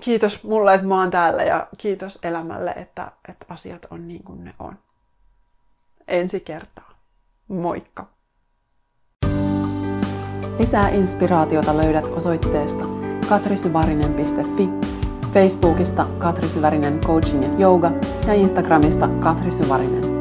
Kiitos mulle, että mä oon täällä ja kiitos elämälle, että, että asiat on niin kuin ne on. Ensi kertaa. Moikka! Lisää inspiraatiota löydät osoitteesta katrisyvarinen.fi, Facebookista Katri Syvärinen Coaching ja Yoga ja Instagramista Katri Syvärinen.